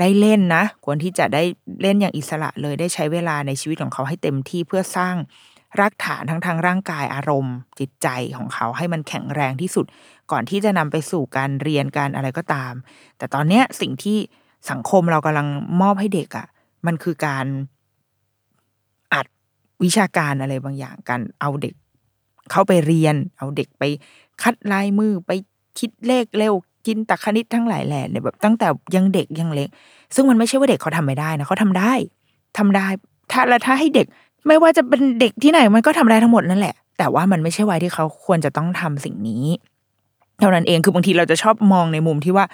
ได้เล่นนะ ควรที่จะได้เล่นอย่างอิสระเลยได้ใช้เวลาในชีวิตของเขาให้เต็มที่เพื่อสร้าง รากฐานทั้งทางร่างกายอารมณ์ จิตใจของเขาให้มันแข็งแรงที่สุด ก่อนที่จะนำไปสู่การเรียนการอะไรก็ตาม แต่ตอนเนี้ยสิ่งที่สังคมเรากำลังมอบให้เด็กอะ่ะ มันคือการอัดวิชาการอะไรบางอย่างการเอาเด็ก เข้าไปเรียน เอาเด็กไปคัดลายมือไปคิดเลขเร็วจินตคณิตทั้งหลายแหล่เนี่ยแบบตั้งแต่ยังเด็กยังเล็ก ซึ่งมันไม่ใช่ว่าเด็กเขาทำไม่ได้นะเขาทำได้ทำได้ ถ้าแล้วถ้าให้เด็ก ไม่ว่าจะเป็นเด็กที่ไหนมันก็ทำได้ทั้งหมดนั่นแหละ แต่ว่ามันไม่ใช่วัยที่เขาควรจะต้องทำสิ่งนี้ เท่านั้นเองคือบางทีเราจะชอบมองในมุมที่ว่า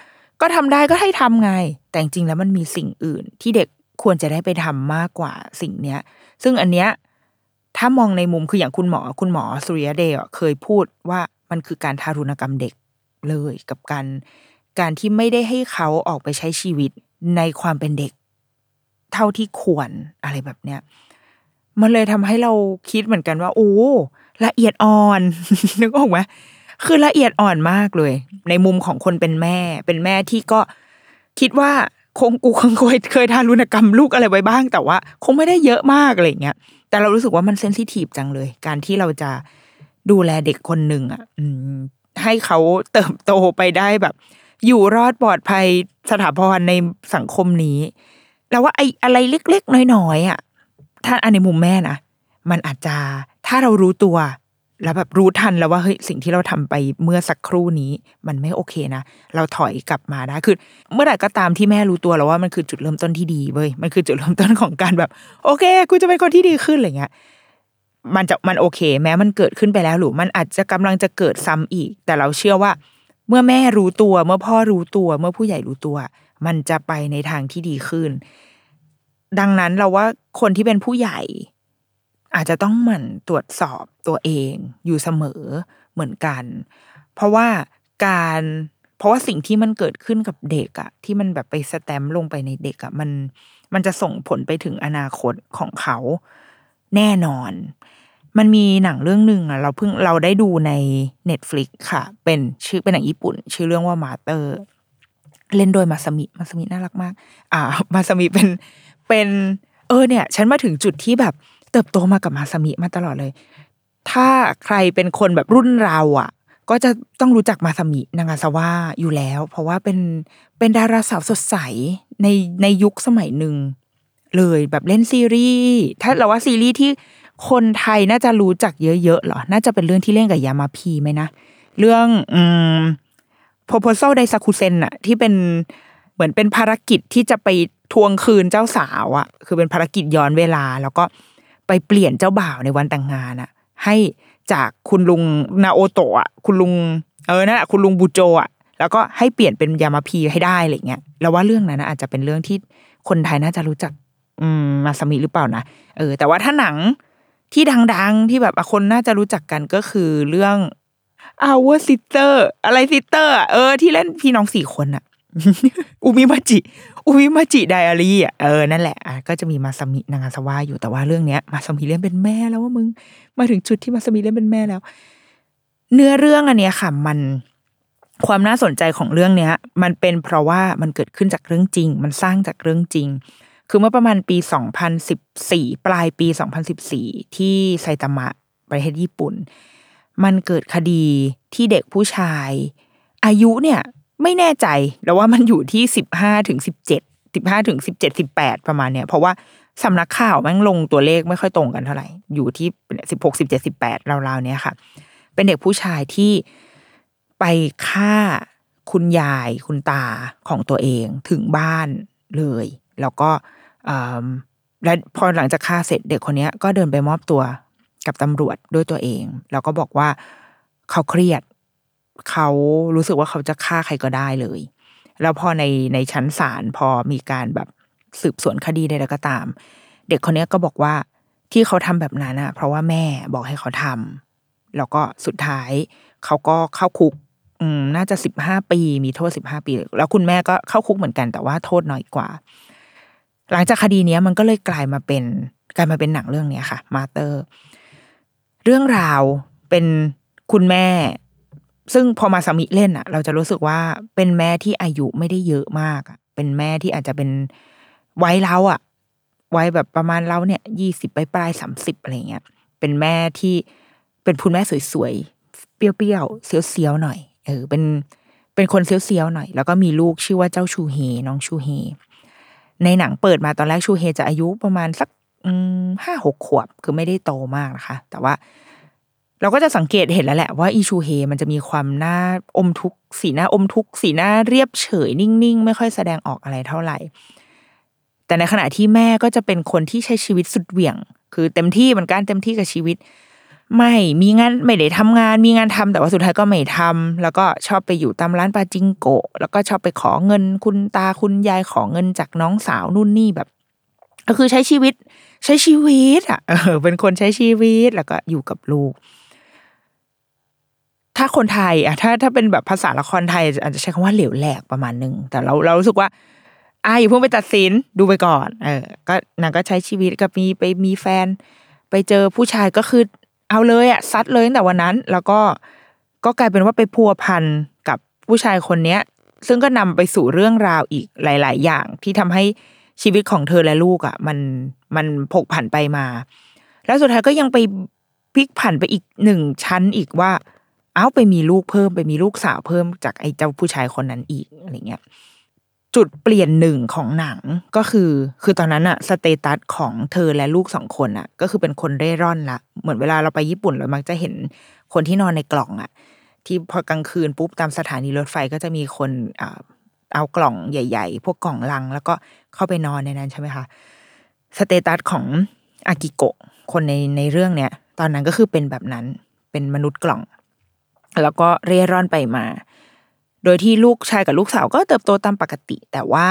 ก็ทำได้ก็ให้ทำไง แต่จริงแล้วมันมีสิ่งอื่น ที่เด็กควรจะได้ไปทำมากกว่าสิ่งเนี้ย ซึ่งอันเนี้ยถ้ามองในมุมคืออย่างคุณหมอคุณหมอสุริยเดชเคยพูดว่ามันคือการทารุณกรรมเด็กเลยกับการการที่ไม่ได้ให้เขาออกไปใช้ชีวิตในความเป็นเด็ก เท่าที่ควรอะไรแบบเนี้ย มันเลยทำให้เราคิดเหมือนกันว่า โอ้ละเอียดอ่อน นึกออกไหมคือละเอียดอ่อนมากเลย ในมุมของคนเป็นแม่ เป็นแม่ที่ก็คิดว่าคงกูคงเคยเคยทารุณกรรมลูกอะไรไว้บ้าง แต่ว่า คงไม่ได้เยอะมากอะไรเงี้ย แต่เรารู้สึกว่ามันเซนซิทีฟจังเลย การที่เราจะดูแลเด็กคนหนึ่งอะให้เขาเติบโตไปได้แบบ อยู่รอดปลอดภัยสถาพรในสังคมนี้ แล้วว่าไอ้อะไรเล็กๆน้อยๆอะ ถ้าอันในมุมแม่นะมันอาจจะถ้าเรารู้ตัว แล้วแบบรู้ทันแล้วว่าเฮ้ยสิ่งที่เราทำไปเมื่อสักครู่นี้ มันไม่โอเคนะ เราถอยกลับมาได้คือ เมื่อไหร่ก็ตามที่แม่รู้ตัวแล้วว่ามันคือจุดเริ่มต้นที่ดีเว้ยมันคือจุดเริ่มต้นของการแบบ โอเคกูจะเป็นคนที่ดีขึ้นอะไรเงี้ยมันจะมันโอเค แม้มันเกิดขึ้นไปแล้วหรือมันอาจจะกำลังจะเกิดซ้ำอีก แต่เราเชื่อว่า เมื่อแม่รู้ตัว เมื่อพ่อรู้ตัว เมื่อผู้ใหญ่รู้ตัว มันจะไปในทางที่ดีขึ้น ดังนั้นเราว่าคนที่เป็นผู้ใหญ่ อาจจะต้องหมั่นตรวจสอบตัวเองอยู่เสมอเหมือนกัน เพราะว่าการเพราะว่าสิ่งที่มันเกิดขึ้นกับเด็กอะที่มันแบบไปสแตมลงไปในเด็กอะมันมันจะส่งผลไปถึงอนาคตของเขาแน่นอน มันมีหนังเรื่องหนึ่งอะเราเพิ่งเราได้ดูใน Netflix ค่ะ เป็นชื่อเป็นหนังญี่ปุ่น ชื่อเรื่องว่า Mother เล่นโดยมาซามิมาซามิน่ารักมาก อ่า มาซามิเป็น เป็นเออเนี่ย ฉันมาถึงจุดที่แบบเติบโตมากับมาซามิมาตลอดเลย ถ้าใครเป็นคนแบบรุ่นเราอะ ก็จะต้องรู้จักมาซามินางาซาวะอยู่แล้ว เพราะว่าเป็นเป็นดาราสาวสดใสในในยุคสมัยหนึ่งเลยแบบเล่นซีรีส์ถ้าเราว่าซีรีส์ที่คนไทยน่าจะรู้จักเยอะๆเหรอ น่าจะเป็นเรื่องที่เล่นกับยามาพีไหมนะ เรื่องอืม proposal ไดซาคุเซนอะที่เป็นเหมือนเป็นภารกิจที่จะไป ทวงคืนเจ้าสาวอะคือเป็นภารกิจย้อนเวลา แล้วก็ไปเปลี่ยนเจ้าบ่าวในวันแต่งงานอะให้จากคุณลุงนาโอโตะคุณลุงเออนั่นแหละคุณลุงบูโจอะแล้วก็ให้เปลี่ยนเป็นยามาพีให้ได้อะไรเงี้ยแล้วว่าเรื่องนั้นนะอาจจะเป็นเรื่องที่คนไทยน่าจะรู้จัก อืมมาสมิหรือเปล่านะเออ แต่ว่าถ้าหนังที่ดัง ๆ ที่แบบคนน่าจะรู้จักกันก็คือเรื่อง our sister อะไร sister เออ ที่เล่นพี่น้องสี่คนอะอุมิมาจิ อุมิมาจิไดอารี่อะเออนั่นแหละอะก็จะมีมาสมินางาซาวะอยู่แต่ว่าเรื่องเนี้ย มาสมิเล่นเป็นแม่แล้วว่ามึง มาถึงจุดที่มาสมิเล่นเป็นแม่แล้ว เนื้อเรื่องอันเนี้ยค่ะ มันความน่าสนใจของเรื่องเนี้ย มันเป็นเพราะว่ามันเกิดขึ้นจากเรื่องจริง มันสร้างจากเรื่องจริง คือเมื่อประมาณปี 2014 ปลายปี 2014 ที่ไซตามะประเทศญี่ปุ่น มันเกิดคดีที่เด็กผู้ชาย อายุเนี่ย ไม่แน่ใจแล้วว่ามันอยู่ที่สิบห้าถึงสิบเจ็ดสิบห้าถึงสิบเจ็ดสิบแปดประมาณเนี้ยเพราะว่าสำนักข่าวแม่งลงตัวเลขไม่ค่อยตรงกันเท่าไหร่ อยู่ที่สิบหกสิบเจ็ดสิบแปดราวๆเนี้ยค่ะ เป็นเด็กผู้ชายที่ไปฆ่าคุณยายคุณตาของตัวเองถึงบ้านเลย แล้วก็อืมและพอหลังจากฆ่าเสร็จเด็กคนนี้ก็เดินไปมอบตัวกับตำรวจด้วยตัวเอง แล้วก็บอกว่าเขาเครียด เขารู้สึกว่าเขาจะฆ่าใครก็ได้เลย แล้วพอในในชั้นศาลพอมีการแบบสืบสวนคดีใดๆก็ตาม เด็กคนนี้ก็บอกว่าที่เขาทำแบบนั้นอะเพราะว่าแม่บอกให้เขาทำแล้วก็สุดท้าย เขาก็เข้าคุกอืมน่าจะสิบห้าปีมีโทษสิบห้าปี แล้วคุณแม่ก็เข้าคุกเหมือนกันแต่ว่าโทษน้อยกว่า หลังจากคดีเนี้ยมันก็เลยกลายมาเป็นกลายมาเป็นหนังเรื่องเนี้ยค่ะ มาเตอร์ เรื่องราวเป็นคุณแม่ ซึ่งพอมาสามิเล่นอะเราจะรู้สึกว่าเป็นแม่ที่อายุไม่ได้เยอะมากอะเป็นแม่ที่อาจจะเป็นวัยเราอะวัยแบบประมาณเราเนี่ยยี่สิบปลายสามสิบอะไรเงี้ยเป็นแม่ที่เป็นคุณแม่สวยๆเปรี้ยวๆเสียวๆหน่อย เออ เป็นเป็นคนเสียวๆหน่อย แล้วก็มีลูกชื่อว่าเจ้าชูเฮน้องชูเฮในหนังเปิดมาตอนแรกชูเฮจะอายุประมาณสักห้าหกขวบคือไม่ได้โตมากนะคะ แต่ว่า เราก็จะสังเกตเห็นแล้วแหละว่าอีชูเฮมันจะมีความหน้าอมทุกสีหน้าอมทุกสีหน้าเรียบเฉยนิ่งๆ ไม่ค่อยแสดงออกอะไรเท่าไหร่ แต่ในขณะที่แม่ก็จะเป็นคนที่ใช้ชีวิตสุดเหวี่ยง คือเต็มที่เหมือนกันเต็มที่กับชีวิต ไม่มีงานไม่ได้ทำงาน มีงานทำแต่ว่าสุดท้ายก็ไม่ทำแล้วก็ชอบไปอยู่ตามร้านปาจิงโกะแล้วก็ชอบไปขอเงินคุณตาคุณยายขอเงินจากน้องสาวนู่นนี่แบบก็คือใช้ชีวิตใช้ชีวิตอะเออเป็นคนใช้ชีวิตแล้วก็อยู่กับลูก ถ้าคนไทยอะถ้าถ้าเป็นแบบภาษาละครไทยอาจจะใช้คำว่าเหลวแหลกประมาณหนึ่งแต่เราเรารู้สึกว่าอ่าอย่าเพิ่งไปตัดสินดูไปก่อน เออ ก็นางก็ใช้ชีวิตกับมีไปมีแฟน ไปเจอผู้ชายก็คือ เอาเลยอะซัดเลยตั้งแต่วันนั้น แล้วก็ก็กลายเป็นว่าไปพัวพันกับผู้ชายคนเนี้ย ซึ่งก็นำไปสู่เรื่องราวอีกหลาย ๆ อย่างที่ทำให้ชีวิตของเธอและลูกอะ มันมันผกผันไปมา แล้วสุดท้ายก็ยังไปพลิกผันไปอีกหนึ่งชั้นอีกว่า เอ้าไปมีลูกเพิ่มไปมีลูกสาวเพิ่มจากไอ้เจ้าผู้ชายคนนั้นอีกอะไรเงี้ยจุดเปลี่ยนหนึ่งของหนังก็คือ คือตอนนั้นอะสเตตัสของเธอและลูกสองคนอะก็คือเป็นคนเร่ร่อนละเหมือนเวลาเราไปญี่ปุ่นเรามักจะเห็นคนที่นอนในกล่องอะที่พอกลางคืนปุ๊บตามสถานีรถไฟก็จะมีคนเอากล่องใหญ่ ๆ พวกกล่องลัง แล้วก็เข้าไปนอนในนั้นใช่ไหมคะสเตตัสของอากิโกะคนในในเรื่องเนี้ย ตอนนั้นก็คือเป็นแบบนั้นเป็นมนุษย์กล่อง แล้วก็เร่ร่อนไปมา โดยที่ลูกชายกับลูกสาวก็เติบโตตามปกติ แต่ว่า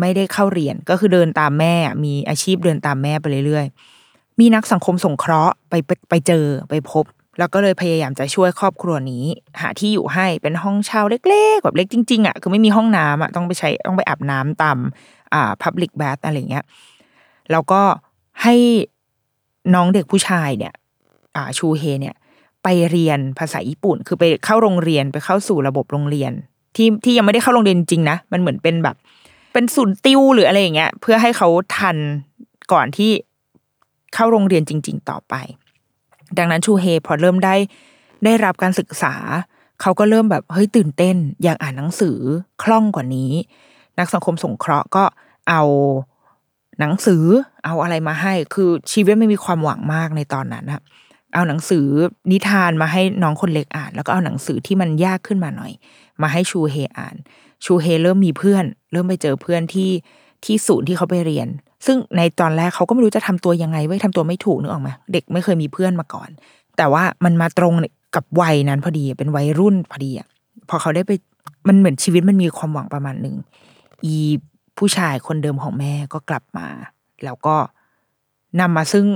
ไม่ได้เข้าเรียนก็คือเดินตามแม่ มีอาชีพเดินตามแม่ไปเรื่อยๆ มีนักสังคมสงเคราะห์ไปไปเจอไปพบ แล้วก็เลยพยายามจะช่วยครอบครัวนี้ หาที่อยู่ให้เป็นห้องเช่าเล็กๆแบบเล็กจริงๆอะคือไม่มีห้องน้ำอะต้องไปใช้ต้องไปอาบน้ำตามอ่า public bath อะไรเงี้ยแล้วก็ให้น้องเด็กผู้ชายเนี่ย อ่าชูเฮเนี่ย ไปเรียนภาษาญี่ปุ่น คือไปเข้าโรงเรียนไปเข้าสู่ระบบโรงเรียน ที่ที่ยังไม่ได้เข้าโรงเรียนจริงนะมันเหมือนเป็นแบบ เป็นศูนย์ติวหรืออะไรอย่างเงี้ย เพื่อให้เขาทันก่อนที่เข้าโรงเรียนจริง ๆ ต่อไป ดังนั้นชูเฮพอเริ่มได้ได้รับการศึกษา เขาก็เริ่มแบบเฮ้ยตื่นเต้น อยากอ่านหนังสือคล่องกว่านี้ นักสังคมสงเคราะห์ก็เอาหนังสือเอาอะไรมาให้ คือชีวิตไม่มีความหวังมากในตอนนั้นอะ เอาหนังสือนิทานมาให้น้องคนเล็กอ่าน แล้วก็เอาหนังสือที่มันยากขึ้นมาหน่อย มาให้ชูเฮอ่าน ชูเฮเริ่มมีเพื่อน เริ่มไปเจอเพื่อนที่ที่ศูนย์ที่เขาไปเรียน ซึ่งในตอนแรกเขาก็ไม่รู้จะทำตัวยังไงไว้ยทำตัวไม่ถูกนึกออกไหมเด็กไม่เคยมีเพื่อนมาก่อน แต่ว่ามันมาตรงกับวัยนั้นพอดีเป็นวัยรุ่นพอดีอะพอเขาได้ไปมันเหมือนชีวิตมันมีความหวังประมาณหนึ่งอีผู้ชายคนเดิมของแม่ก็กลับมา แล้วก็นำมาซึ่ง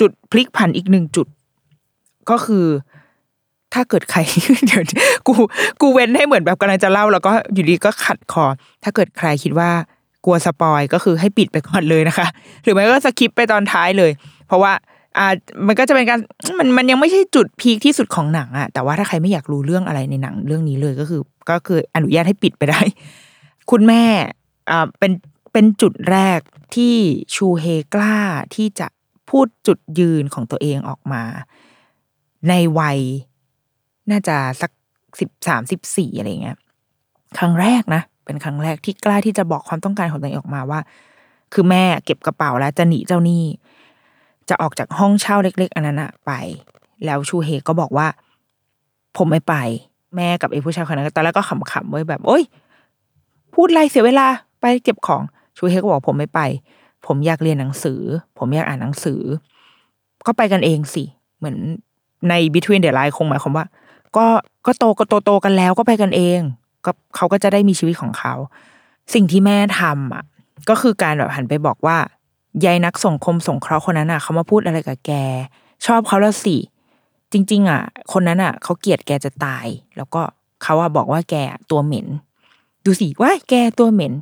จุดพลิกผันอีกหนึ่งจุด ก็คือถ้าเกิดใครเดี๋ยวกูกูเว้นให้เหมือนแบบกำลังจะเล่า แล้วก็อยู่ดีก็ขัดคอ ถ้าเกิดใครคิดว่ากลัวสปอยก็คือให้ปิดไปก่อนเลยนะคะ หรือไม่ก็สคิปไปตอนท้ายเลย เพราะว่าอ่ามันก็จะเป็นการมันมันยังไม่ใช่จุดพีคที่สุดของหนังอะแต่ว่าถ้าใครไม่อยากรู้เรื่องอะไรในหนังเรื่องนี้เลยก็คือ ก็คืออนุญาตให้ปิดไปได้ คุณแม่อ่าเป็นเป็นจุดแรกที่ชูเฮกล้าที่จะพูดจุดยืนของตัวเองออกมา ในวัย น่าจะสักสิบสามสิบสี่อะไรเงี้ยครั้งแรกนะ เป็นครั้งแรกที่กล้าที่จะบอกความต้องการของตัวเองออกมาว่า คือแม่เก็บกระเป๋าแล้วจะหนีเจ้าหนี้จะออกจากห้องเช่าเล็ก ๆ อันนั้นอะไป แล้วชูเฮก็บอกว่า ผมไม่ไป แม่กับไอ้ผู้ชายคนนั้นตอนแรกก็ขำๆไว้แบบ โอ๊ย พูดไรเสียเวลาไปเก็บของชูเฮก็บอกผมไม่ไป ผมอยากเรียนหนังสือ ผมอยากอ่านหนังสือ ก็ไปกันเองสิ เหมือน ใน Between the Line คงหมายความว่า ก็ก็โตก็โตโตกันแล้วก็ไปกันเอง ก็เขาก็จะได้มีชีวิตของเขา สิ่งที่แม่ทำอะ ก็คือการแบบหันไปบอกว่ายายนักส่งคมสงเคราะห์คนนั้นอะเขามาพูดอะไรกับแก ชอบเขาแล้วสิจริง ๆ อะ คนนั้นอะเขาเกลียดแกจะตาย แล้วก็เขาอะบอกว่าแกตัวเหม็น ดูสิว่าแกตัวเหม็น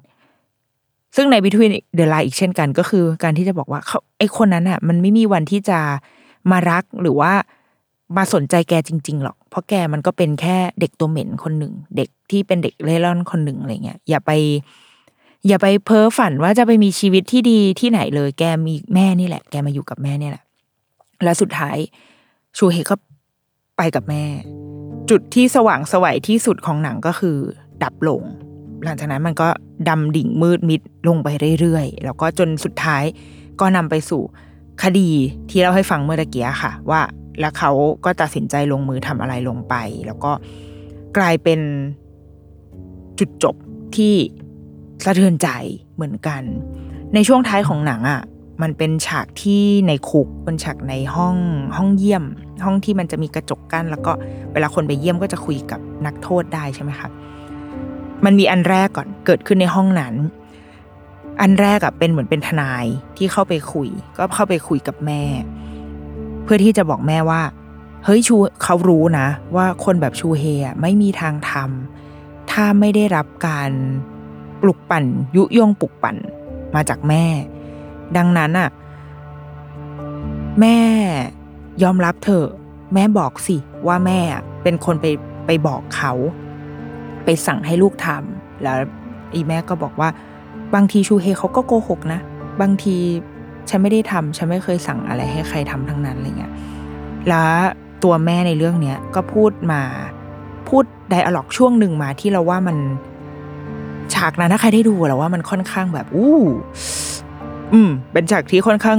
ซึ่งใน Between the Line อีกเช่นกัน ก็คือการที่จะบอกว่าเขาไอคนนั้นอะ มันไม่มีวันที่จะมารักหรือว่า มาสนใจแกจริง ๆ หรอก เพราะแกมันก็เป็นแค่เด็กตัวเหม็นคนหนึ่ง เด็กที่เป็นเด็กเล่ร่อนคนหนึ่งอะไรเงี้ยอย่าไป อย่าไปเพ้อฝันว่าจะไปมีชีวิตที่ดีที่ไหนเลย แกมีแม่นี่แหละ แกมาอยู่กับแม่นี่แหละ และสุดท้ายชูเฮก็ไปกับแม่ จุดที่สว่างสวัยที่สุดของหนังก็คือ ดับลง หลังจากนั้นมันก็ดำดิ่งมืดมิดลงไปเรื่อยๆ แล้วก็จนสุดท้ายก็นำไปสู่คดีที่เราให้ฟังเมื่อตะเกี้ค่ะ ว่า แล้วเขาก็ตัดสินใจลงมือทำอะไรลงไป แล้วก็กลายเป็นจุดจบที่สะเทือนใจเหมือนกัน ในช่วงท้ายของหนังอะ่ะมันเป็นฉากที่ในคุกเป็นฉากในห้องห้องเยี่ยม ห้องที่มันจะมีกระจกกั้น แล้วก็เวลาคนไปเยี่ยมก็จะคุยกับนักโทษได้ใช่ไหมครับมันมีอันแรกก่อนเกิดขึ้นในห้องนั้น อันแรกอะเป็นเหมือนเป็นทนายที่เข้าไปคุย ก็เข้าไปคุยกับแม่ พื่อที่จะบอกแม่ว่า เฮ้ยชูเขารู้นะ ว่าคนแบบชูเฮไม่มีทางทำถ้าไม่ได้รับการปลุกปั่น ยุยงปลุกปั่นมาจากแม่ ดังนั้นอะแม่ยอมรับเถอะแม่บอกสิว่าแม่เป็นคนไปไปบอกเขา ไปสั่งให้ลูกทำแล้วอีแม่ก็บอกว่า บางทีชูเฮเขาก็โกหกนะ บางที ฉันไม่ได้ทำฉันไม่เคยสั่งอะไรให้ใครทำทั้งนั้นอะไรเงี้ยแล้วตัวแม่ในเรื่องเนี้ยก็พูดมาพูดไดอะล็อกช่วงหนึ่งมาที่เราว่ามันฉากนั้นถ้าใครได้ดูเราว่ามันค่อนข้างแบบอู้อืม เป็นฉากที่ค่อนข้าง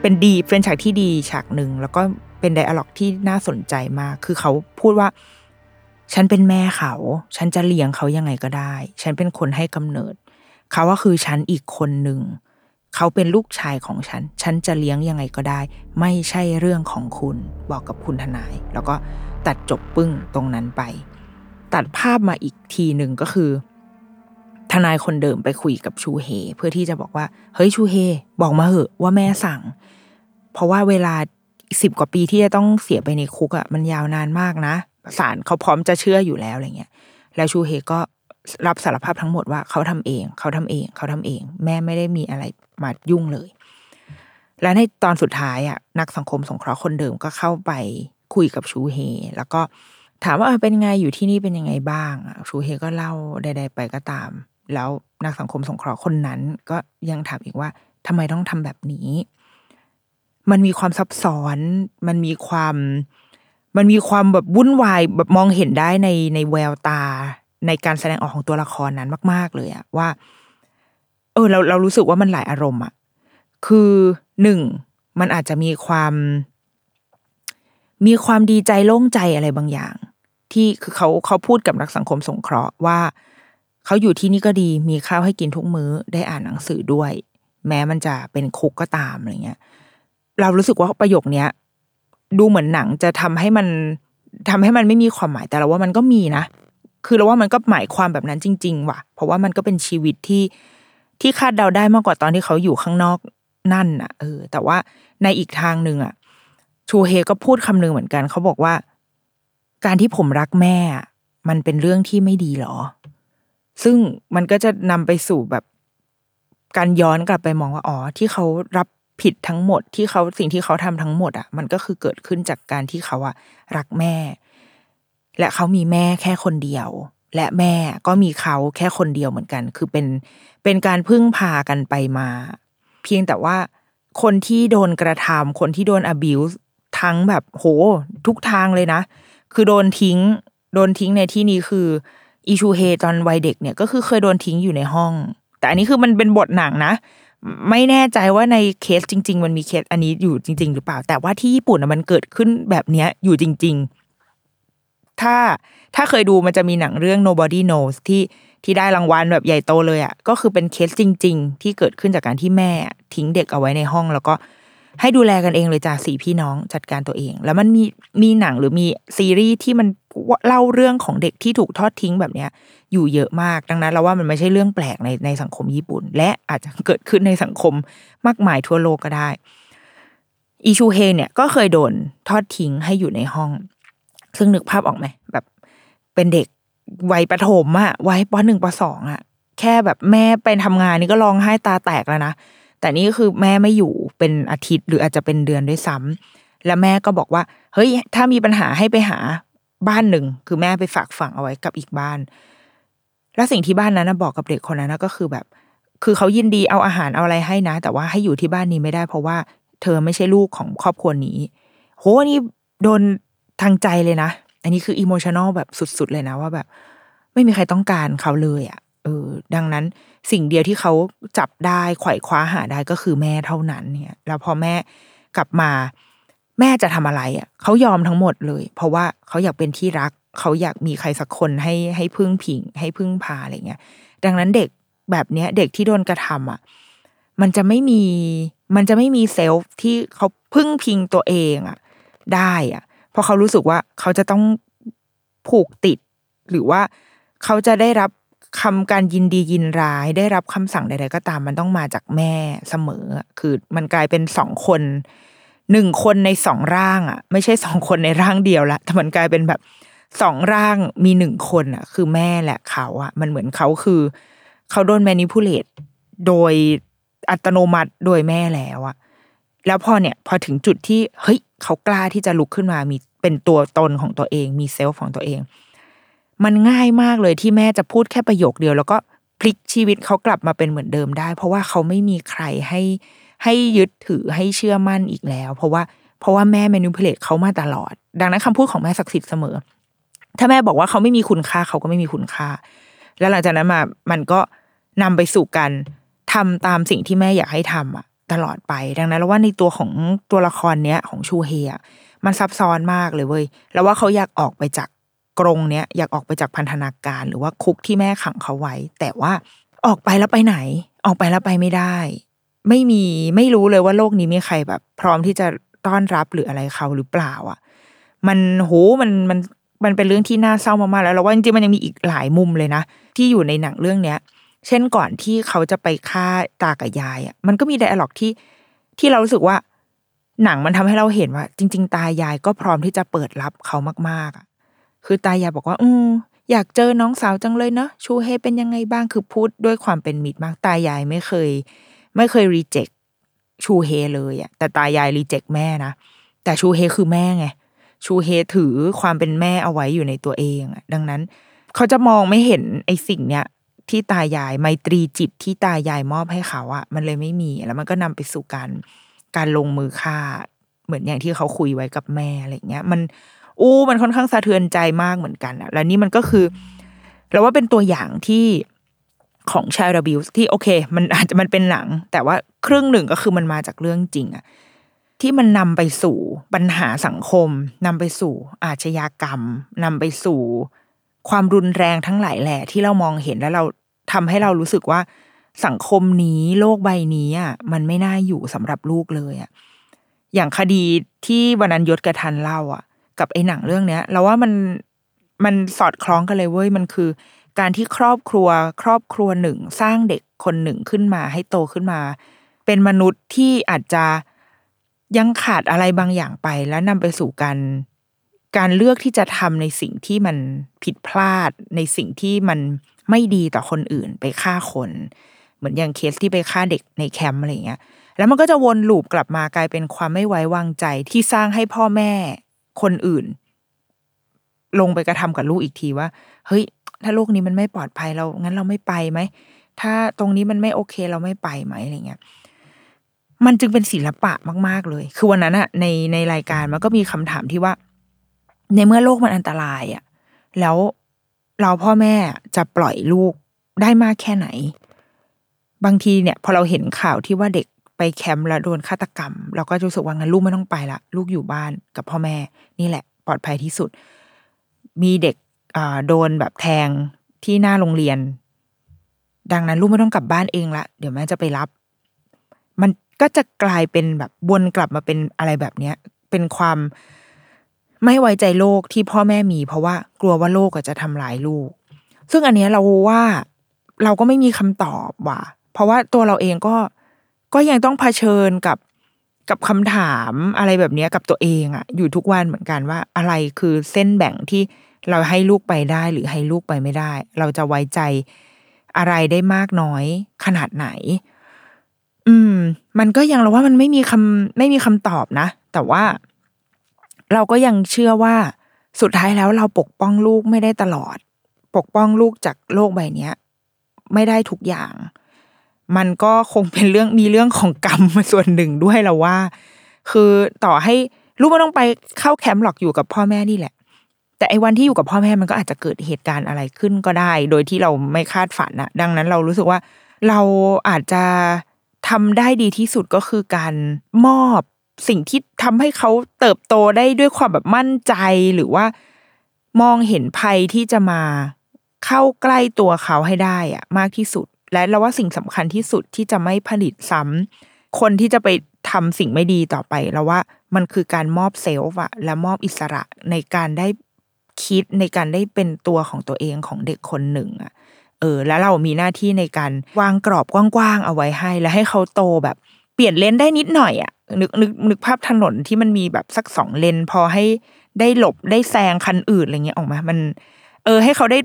เป็นดี เป็นฉากที่ดีฉากหนึ่งแล้วก็เป็นไดอะล็อกที่น่าสนใจมาก คือเขาพูดว่า ฉันเป็นแม่เขา ฉันจะเลี้ยงเขายังไงก็ได้ ฉันเป็นคนให้กำเนิด เขาก็คือฉันอีกคนหนึ่ง เขาเป็นลูกชายของฉัน ฉันจะเลี้ยงยังไงก็ได้ ไม่ใช่เรื่องของคุณ บอกกับคุณทนาย แล้วก็ตัดจบปึ้งตรงนั้นไป ตัดภาพมาอีกทีหนึ่งก็คือ ทนายคนเดิมไปคุยกับชูเฮ เพื่อที่จะบอกว่า เฮ้ยชูเฮ บอกมาเหอะว่าแม่สั่ง เพราะว่าเวลาสิบกว่าปีที่จะต้องเสียไปในคุกอะ่ะมันยาวนานมากนะศาลเขาพร้อมจะเชื่ออยู่แล้วอะไรเงี้ย แล้วชูเฮก็รับสารภาพทั้งหมดว่าเขาทำเอง เขาทำเอง เขาทำเอง แม่ไม่ได้มีอะไร มายุ่งเลย และในตอนสุดท้ายอะนักสังคมสงเคราะห์คนเดิมก็เข้าไปคุยกับชูเฮ แล้วก็ถามว่าเป็นไงอยู่ที่นี่เป็นยังไงบ้างอะชูเฮก็เล่าใด ๆ ไปก็ตาม แล้วนักสังคมสงเคราะห์คนนั้น ก็ยังถามอีกว่าทำไมต้องทำแบบนี้ มันมีความซับซ้อน มันมีความ มันมีความแบบวุ่นวายแบบมองเห็นได้ในในแววตาในการแสดงออกของตัวละครนั้นมาก ๆ เลยอะว่า เออเราเรารู้สึกว่ามันหลายอารมณ์อะคือหนึ่งมันอาจจะมีความ มีความดีใจโล่งใจอะไรบางอย่าง ที่คือเขาเขาพูดกับนักสังคมสงเคราะห์ว่า เขาอยู่ที่นี่ก็ดีมีข้าวให้กินทุกมื้อได้อ่านหนังสือด้วย แม้มันจะเป็นคุกก็ตามอะไรเงี้ยเรารู้สึกว่าประโยคเนี้ยดูเหมือนหนังจะทำให้มันทำให้มันไม่มีความหมายแต่เราว่ามันก็มีนะ คือเราว่ามันก็หมายความแบบนั้นจริง ๆ ว่ะ เพราะว่ามันก็เป็นชีวิตที่ ที่คาดเดาได้มากกว่าตอนที่เขาอยู่ข้างนอกนั่นน่ะ เออ แต่ว่าในอีกทางหนึ่งอะ ชูเฮก็พูดคำหนึ่งเหมือนกัน เขาบอกว่า การที่ผมรักแม่อะมันเป็นเรื่องที่ไม่ดีหรอ ซึ่งมันก็จะนำไปสู่แบบการย้อนกลับไปมองว่าอ๋อที่เขารับผิดทั้งหมดที่เขาสิ่งที่เขาทำทั้งหมดอะ มันก็คือเกิดขึ้นจากการที่เขาอะรักแม่ และเขามีแม่แค่คนเดียว และแม่ก็มีเขาแค่คนเดียวเหมือนกัน คือเป็นเป็นการพึ่งพากันไปมา เพียงแต่ว่าคนที่โดนกระทำคนที่โดน abuse ทั้งแบบโห ทุกทางเลยนะ คือโดนทิ้ง โดนทิ้งในที่นี้คืออีชูเฮตอนวัยเด็กเนี่ยก็คือเคยโดนทิ้งอยู่ในห้อง แต่อันนี้คือมันเป็นบทหนังนะ ไม่แน่ใจว่าในเคสจริง ๆ มันมีเคสอันนี้อยู่จริง ๆ หรือเปล่า แต่ว่าที่ญี่ปุ่นมันเกิดขึ้นแบบเนี้ยอยู่จริง ๆ ถ้า ถ้าเคยดูมันจะมีหนังเรื่อง nobody knows ที่ที่ได้รางวัลแบบใหญ่โตเลยอะ่ะก็คือเป็นเคสจริง ๆ ที่เกิดขึ้นจากการที่แม่ทิ้งเด็กเอาไว้ในห้อง แล้วก็ให้ดูแลกันเองเลยจ้าสี่พี่น้องจัดการตัวเอง แล้วมันมีมีหนังหรือมีซีรีส์ที่มันเล่าเรื่องของเด็กที่ถูกทอดทิ้งแบบเนี้ย อยู่เยอะมากดังนั้นเราว่ามันไม่ใช่เรื่องแปลกในในสังคมญี่ปุ่น และอาจจะเกิดขึ้นในสังคมมากมายทั่วโลกก็ได้อีชูเฮเนี่ยก็เคยโดนทอดทิ้งให้อยู่ในห้อง ซึ่งนึกภาพออกไหมแบบ เป็นเด็กวัยประถมอะวัยปหนึ่งปสองอะแค่แบบแม่ไปทำงานนี่ก็ร้องไห้ตาแตกแล้วนะแต่นี่ก็คือแม่ไม่อยู่เป็นอาทิตย์หรืออาจจะเป็นเดือนด้วยซ้ำแล้วแม่ก็บอกว่า เฮ้ย ถ้ามีปัญหาให้ไปหาบ้านหนึ่ง คือแม่ไปฝากฝังเอาไว้กับอีกบ้าน แล้วสิ่งที่บ้านนั้นบอกกับเด็กคนนั้นก็คือแบบ คือเขายินดีเอาอาหารเอาอะไรให้นะ แต่ว่าให้อยู่ที่บ้านนี้ไม่ได้ เพราะว่าเธอไม่ใช่ลูกของครอบครัวนี้ โหนี่โดนทางใจเลยนะ อันนี้คืออิโมชันอลแบบสุดๆเลยนะว่าแบบ ไม่มีใครต้องการเขาเลยอะ่ะเออ ดังนั้นสิ่งเดียวที่เขาจับได้ไขว่คว้าหาได้ก็คือแม่เท่านั้นเนี่ย แล้วพอแม่กลับมา แม่จะทำอะไรอะ่ะเขายอมทั้งหมดเลย เพราะว่าเขาอยากเป็นที่รัก เขาอยากมีใครสักคนให้ให้พึ่งพิง ให้พึ่งพาอะไรเงี้ยดังนั้นเด็กแบบเนี้ย เด็กที่โดนกระทำอะ มันจะไม่มีมันจะไม่มีเซลฟ์ที่เขาพึ่งพิงตัวเองอะ ได้อะ เพราะเขารู้สึกว่าเขาจะต้องผูกติด หรือว่าเขาจะได้รับคำการยินดียินร้าย ได้รับคำสั่งใดๆก็ตามมันต้องมาจากแม่เสมอ คือมันกลายเป็นสองคนหนึ่งคนในสองร่างอะ ไม่ใช่สองคนในร่างเดียวละแต่มันกลายเป็นแบบสองร่างมีหนึ่งคนอะ คือแม่แหละเขาอะ มันเหมือนเขาคือ เขาโดน manipulate โดยอัตโนมัติโดยแม่แล้วอะ แล้วพอเนี่ย พอถึงจุดที่เฮ้ย เขากล้าที่จะลุกขึ้นมามีเป็นตัวตนของตัวเอง มี self ของตัวเอง มันง่ายมากเลยที่แม่จะพูดแค่ประโยคเดียว แล้วก็พลิกชีวิตเขากลับมาเป็นเหมือนเดิมได้ เพราะว่าเขาไม่มีใครให้ให้ยึดถือให้เชื่อมั่นอีกแล้ว เพราะว่าเพราะว่าแม่เมนูเพลตเขามาตลอด ดังนั้นคำพูดของแม่ศักดิ์สิทธิ์เสมอ ถ้าแม่บอกว่าเขาไม่มีคุณค่าเขาก็ไม่มีคุณค่า แล้วหลังจากนั้นมามันก็นำไปสู่การทำตามสิ่งที่แม่อยากให้ทำอะ ตลอดไป ดังนั้น แล้วว่าในตัวของตัวละครเนี้ยของชูเฮอะมันซับซ้อนมากเลยเว้ยแล้วว่าเขาอยากออกไปจากกรงเนี้ยอยากออกไปจากพันธนาการหรือว่าคุกที่แม่ขังเขาไว้ แต่ว่าออกไปแล้วไปไหน ออกไปแล้วไปไม่ได้ ไม่มีไม่รู้เลยว่าโลกนี้มีใครแบบ พร้อมที่จะต้อนรับหรืออะไรเขาหรือเปล่า อะ มันโหมันมันมันเป็นเรื่องที่น่าเศร้ามากๆแล้วเราว่าจริงๆมันยังมีอีกหลายมุมเลยนะที่อยู่ในหนังเรื่องเนี้ย เช่นก่อนที่เขาจะไปฆ่าตากับยายอะมันก็มีไดอะล็อกที่ที่เรารู้สึกว่า หนังมันทำให้เราเห็นว่า จริง ๆ ตายายก็พร้อมที่จะเปิดรับเขามากๆอะคือตายายบอกว่า อืมอยากเจอน้องสาวจังเลยเนาะชูเฮเป็นยังไงบ้างคือพูดด้วยความเป็นมิตรมากตายายไม่เคย ไม่เคยรีเจ็คชูเฮเลยอะแต่ตายายรีเจ็คแม่นะแต่ชูเฮคือแม่ไงชูเฮถือความเป็นแม่เอาไว้อยู่ในตัวเองอะดังนั้น เขาจะมองไม่เห็นไอ้สิ่งเนี้ย ที่ตายายไมตรีจิตที่ตายายมอบให้เขาอะมันเลยไม่มี แล้วมันก็นำไปสู่การการลงมือฆ่า เหมือนอย่างที่เขาคุยไว้กับแม่อะไรเงี้ย มันอู้มันค่อนข้างสะเทือนใจมากเหมือนกันอะแล้วนี่มันก็คือเราว่าเป็นตัวอย่างที่ของชายรบิวที่โอเค มันอาจจะมันเป็นหนัง แต่ว่าครึ่งหนึ่งก็คือมันมาจากเรื่องจริงอะที่มันนำไปสู่ปัญหาสังคมนำไปสู่อาชญากรรมนำไปสู่ ความรุนแรงทั้งหลายแหละที่เรามองเห็นแล้วเราทำให้เรารู้สึกว่าสังคมนี้โลกใบนี้อะมันไม่น่าอยู่สำหรับลูกเลยอะอย่างคดีที่วันนันยศกระทันเล่าอะ กับไอ้หนังเรื่องเนี้ย เราว่ามันมันสอดคล้องกันเลยเว้ยมันคือ การที่ครอบครัวครอบครัวหนึ่ง สร้างเด็กคนหนึ่งขึ้นมาให้โตขึ้นมา เป็นมนุษย์ที่อาจจะยังขาดอะไรบางอย่างไป แล้วนำไปสู่การ การเลือกที่จะทำในสิ่งที่มันผิดพลาด ในสิ่งที่มันไม่ดีต่อคนอื่นไปฆ่าคน เหมือนอย่างเคสที่ไปฆ่าเด็กในแคมป์อะไรเงี้ย แล้วมันก็จะวนลูปกลับมากลายเป็นความไม่ไว้วางใจที่สร้างให้พ่อแม่คนอื่น ลงไปกระทำกับลูกอีกทีว่า เฮ้ย ถ้าโลกนี้มันไม่ปลอดภัยเรางั้นเราไม่ไปไหมถ้าตรงนี้มันไม่โอเคเราไม่ไปไหมอะไรเงี้ยมันจึงเป็นศิลปะมาก ๆ เลย คือวันนั้นอะในในรายการมันก็มีคำถามที่ว่า ในเมื่อโลกมันอันตรายอะแล้วเราพ่อแม่จะปล่อยลูกได้มากแค่ไหน บางทีเนี่ย พอเราเห็นข่าวที่ว่าเด็กไปแคมป์แล้วโดนฆาตกรรม เราก็รู้สึกว่างั้นลูกไม่ต้องไปละลูกอยู่บ้านกับพ่อแม่ นี่แหละ ปลอดภัยที่สุด มีเด็กโดนแบบแทงที่หน้าโรงเรียน ดังนั้นลูกไม่ต้องกลับบ้านเองละเดี๋ยวแม่จะไปรับ มันก็จะกลายเป็นแบบวนกลับมาเป็นอะไรแบบเนี้ย เป็นความ ไม่ไว้ใจโลกที่พ่อแม่มี เพราะว่ากลัวว่าโลกจะทำร้ายลูก ซึ่งอันเนี้ยเราว่าเราก็ไม่มีคำตอบว่ะ เพราะว่าตัวเราเองก็ก็ยังต้องเผชิญกับกับคำถามอะไรแบบนี้กับตัวเองอะอยู่ทุกวันเหมือนกันว่าอะไรคือเส้นแบ่งที่เราให้ลูกไปได้หรือให้ลูกไปไม่ได้ เราจะไว้ใจอะไรได้มากน้อยขนาดไหน อืม มันก็ยังเราว่ามันไม่มีคำไม่มีคำตอบนะ แต่ว่า เราก็ยังเชื่อว่าสุดท้ายแล้วเราปกป้องลูกไม่ได้ตลอด ปกป้องลูกจากโลกใบนี้ไม่ได้ทุกอย่าง มันก็คงเป็นเรื่องมีเรื่องของกรรมมาส่วนหนึ่งด้วยเราว่า คือต่อให้ลูกไม่ต้องไปเข้าแคมป์หรอกอยู่กับพ่อแม่นี่แหละ แต่ไอ้วันที่อยู่กับพ่อแม่มันก็อาจจะเกิดเหตุการณ์อะไรขึ้นก็ได้ โดยที่เราไม่คาดฝันนะดังนั้นเรารู้สึกว่า เราอาจจะทำได้ดีที่สุดก็คือการมอบ สิ่งที่ทำให้เขาเติบโตได้ด้วยความแบบมั่นใจหรือว่ามองเห็นภัยที่จะมาเข้าใกล้ตัวเขาให้ได้อะมากที่สุด และเราว่าสิ่งสำคัญที่สุดที่จะไม่ผลิตซ้ำคนที่จะไปทำสิ่งไม่ดีต่อไปเราว่ามันคือการมอบเซลฟ์อะและมอบอิสระในการได้คิดในการได้เป็นตัวของตัวเองของเด็กคนหนึ่งอะเออ แล้วเรามีหน้าที่ในการวางกรอบกว้างๆเอาไว้ให้ และให้เขาโตแบบ เปลี่ยนเลนได้นิดหน่อยอะ นึกนึกนึกภาพถนนที่มันมีแบบสักสองเลน พอให้ได้หลบได้แซงคันอื่นอะไรเงี้ยออกมา มัน เออ ให้เขาได้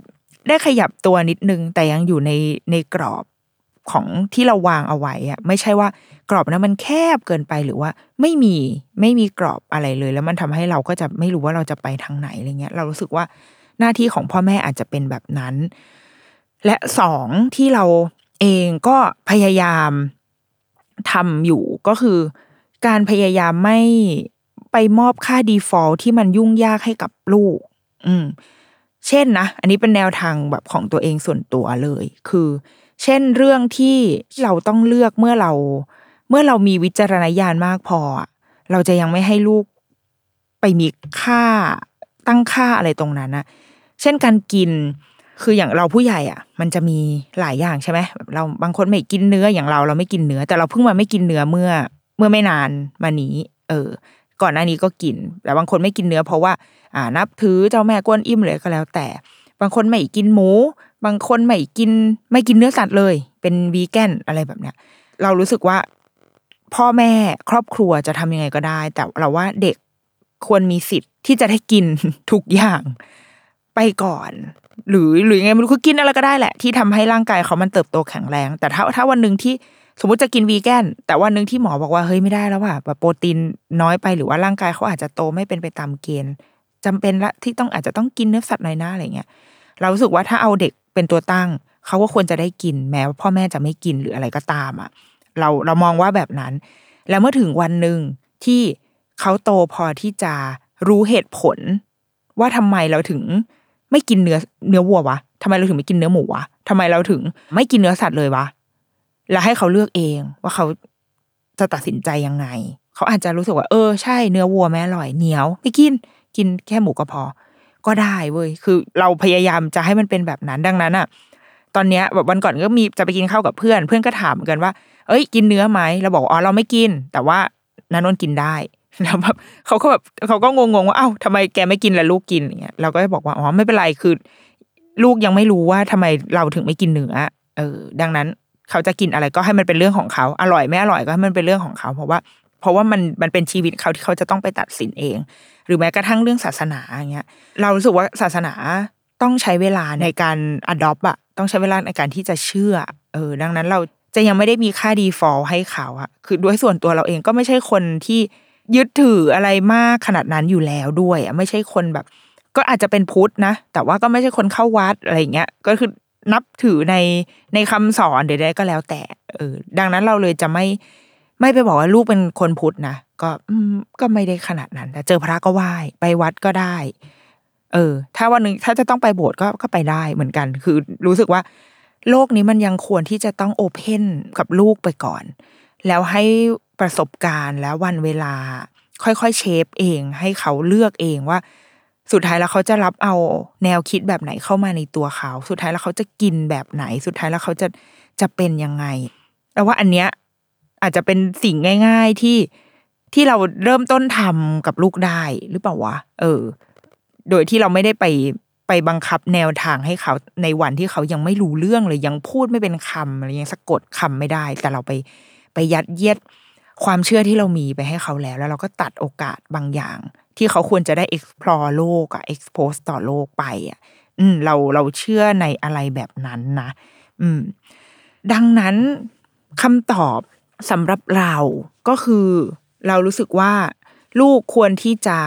ได้ขยับตัวนิดนึง แต่ยังอยู่ในในกรอบของที่เราวางเอาไว้อะไม่ใช่ว่ากรอบนั้นมันแคบเกินไปหรือว่า ไม่มีไม่มีกรอบอะไรเลย แล้วมันทำให้เราก็จะไม่รู้ว่าเราจะไปทางไหนอะไรเงี้ย เรารู้สึกว่าหน้าที่ของพ่อแม่อาจจะเป็นแบบนั้น และสองที่เราเองก็พยายามทำอยู่ก็คือ การพยายามไม่ไปมอบค่า default ที่มันยุ่งยากให้กับลูก อืม เช่นนะ อันนี้เป็นแนวทางแบบของตัวเองส่วนตัวเลย คือ เช่นเรื่องที่เราต้องเลือกเมื่อเรา เมื่อเรามีวิจารณญาณมากพอ เราจะยังไม่ให้ลูกไปมีค่าตั้งค่าอะไรตรงนั้นนะเช่นการกินคืออย่างเราผู้ใหญ่อะ มันจะมีหลายอย่างใช่ไหมเราบางคนไม่กินเนื้ออย่างเราเราไม่กินเนื้อ แต่เราเพิ่งมาไม่กินเนื้อเมื่อ เมื่อไม่นานมานี้ เออ ก่อนหน้านี้ก็กิน แต่บางคนไม่กินเนื้อเพราะว่า อ่านับถือเจ้าแม่กวนอิมเลยก็แล้วแต่ บางคนไม่กินหมู บางคนไม่กิน ไม่กินเนื้อสัตว์เลย เป็นวีแกนอะไรแบบเนี้ย เรารู้สึกว่า พ่อแม่ครอบครัวจะทำยังไงก็ได้ แต่เราว่าเด็กควรมีสิทธิ์ที่จะได้กินทุกอย่างไปก่อน หรือหรือยังไงไม่รู้คือกินอะไรก็ได้แหละ ที่ทำให้ร่างกายเขามันเติบโตแข็งแรง แต่ถ้าถ้าวันหนึ่งที่ สมมติจะกินวีแกนแต่วันหนึ่งที่หมอบอกว่าเฮ้ยไม่ได้แล้วว่ะแบบโปรตีนน้อยไปหรือว่าร่างกายเขาอาจจะโตไม่เป็นไปตามเกณฑ์จำเป็นละที่ต้องอาจจะต้องกินเนื้อสัตว์หน่อยนะอะไรเงี้ยเรารู้สึกว่าถ้าเอาเด็กเป็นตัวตั้ง เขาก็ควรจะได้กินแม้ว่าพ่อแม่จะไม่กินหรืออะไรก็ตามอะเราเรามองว่าแบบนั้น แล้วเมื่อถึงวันหนึ่งที่เขาโตพอที่จะรู้เหตุผล ว่าทำไมเราถึงไม่กินเนื้อเนื้อวัววะทำไมเราถึงไม่กินเนื้อหมูวะทำไมเราถึงไม่กินเนื้อสัตว์เลยวะ แล้วให้เขาเลือกเองว่าเขาจะตัดสินใจยังไง เขาอาจจะรู้สึกว่า เออใช่เนื้อวัวแม่อร่อยเหนียวไม่กินกินแค่หมูก็พอ ก็ได้เว้ยคือเราพยายามจะให้มันเป็นแบบนั้นดังนั้นอะตอนเนี้ยแบบวันก่อนก็มีจะไปกินข้าวกับเพื่อน เพื่อนก็ถามกันว่า เอ้ย กินเนื้อไหมเราบอกอ๋อเราไม่กิน แต่ว่านันนนกินได้แล้วแบบเขาก็แบบเขาก็งงๆว่าเอ้าทำไมแกไม่กินแล้วลูกกินอย่างเงี้ยเราก็บอกว่าอ๋อไม่เป็นไรคือ ลูกยังไม่รู้ว่าทำไมเราถึงไม่กินเนื้อเออ ดังนั้น เขาจะกินอะไรก็ให้มันเป็นเรื่องของเขา อร่อยไม่อร่อยก็ให้มันเป็นเรื่องของเขา เพราะว่า เพราะว่ามันมันเป็นชีวิตเขาที่เขาจะต้องไปตัดสินเอง หรือแม้กระทั่งเรื่องศาสนาอย่างเงี้ย เรารู้สึกว่าศาสนาต้องใช้เวลาในการ adopt อะต้องใช้เวลาในการที่จะเชื่อ เออ ดังนั้นเราจะยังไม่ได้มีค่า default ให้เขาอะคือด้วยส่วนตัวเราเองก็ไม่ใช่คนที่ยึดถืออะไรมากขนาดนั้นอยู่แล้วด้วยอะไม่ใช่คนแบบ ก็อาจจะเป็นพุทธนะ แต่ว่าก็ไม่ใช่คนเข้าวัดอะไรเงี้ย ก็คือ นับถือในในคำสอนเดี๋ยวได้ก็แล้วแต่ เออ ดังนั้นเราเลยจะไม่ไม่ไปบอกว่าลูกเป็นคนพุทธนะก็ก็ไม่ได้ขนาดนั้นแต่เจอพระก็ไหว้ไปวัดก็ได้ เออ ถ้าวันหนึ่งถ้าจะต้องไปโบสถ์ก็ก็ไปได้เหมือนกัน คือรู้สึกว่า โลกนี้มันยังควรที่จะต้องโอเพนกับลูกไปก่อน แล้วให้ประสบการณ์แล้ววันเวลา ค่อยๆเชฟเอง ให้เขาเลือกเองว่า สุดท้ายแล้วเขาจะรับเอาแนวคิดแบบไหนเข้ามาในตัวเขา สุดท้ายแล้วเขาจะกินแบบไหน สุดท้ายแล้วเขาจะจะเป็นยังไงแล้วว่าอันเนี้ยอาจจะเป็นสิ่งง่าย ๆที่ที่เราเริ่มต้นทำกับลูกได้หรือเปล่าวะเออ โดยที่เราไม่ได้ไปไปบังคับแนวทางให้เขาในวันที่เขายังไม่รู้เรื่องเลยยังพูดไม่เป็นคำอะไรยังสะกดคำไม่ได้ แต่เราไปไปยัดเยียดความเชื่อที่เรามีไปให้เขาแล้ว แล้วเราก็ตัดโอกาสบางอย่าง ที่เขาควรจะได้ explore โลกอะ expose ต่อโลกไปอะอืม เราเราเชื่อในอะไรแบบนั้นนะ อืม ดังนั้นคำตอบสำหรับเราก็คือ เรารู้สึกว่า ลูกควรที่จะ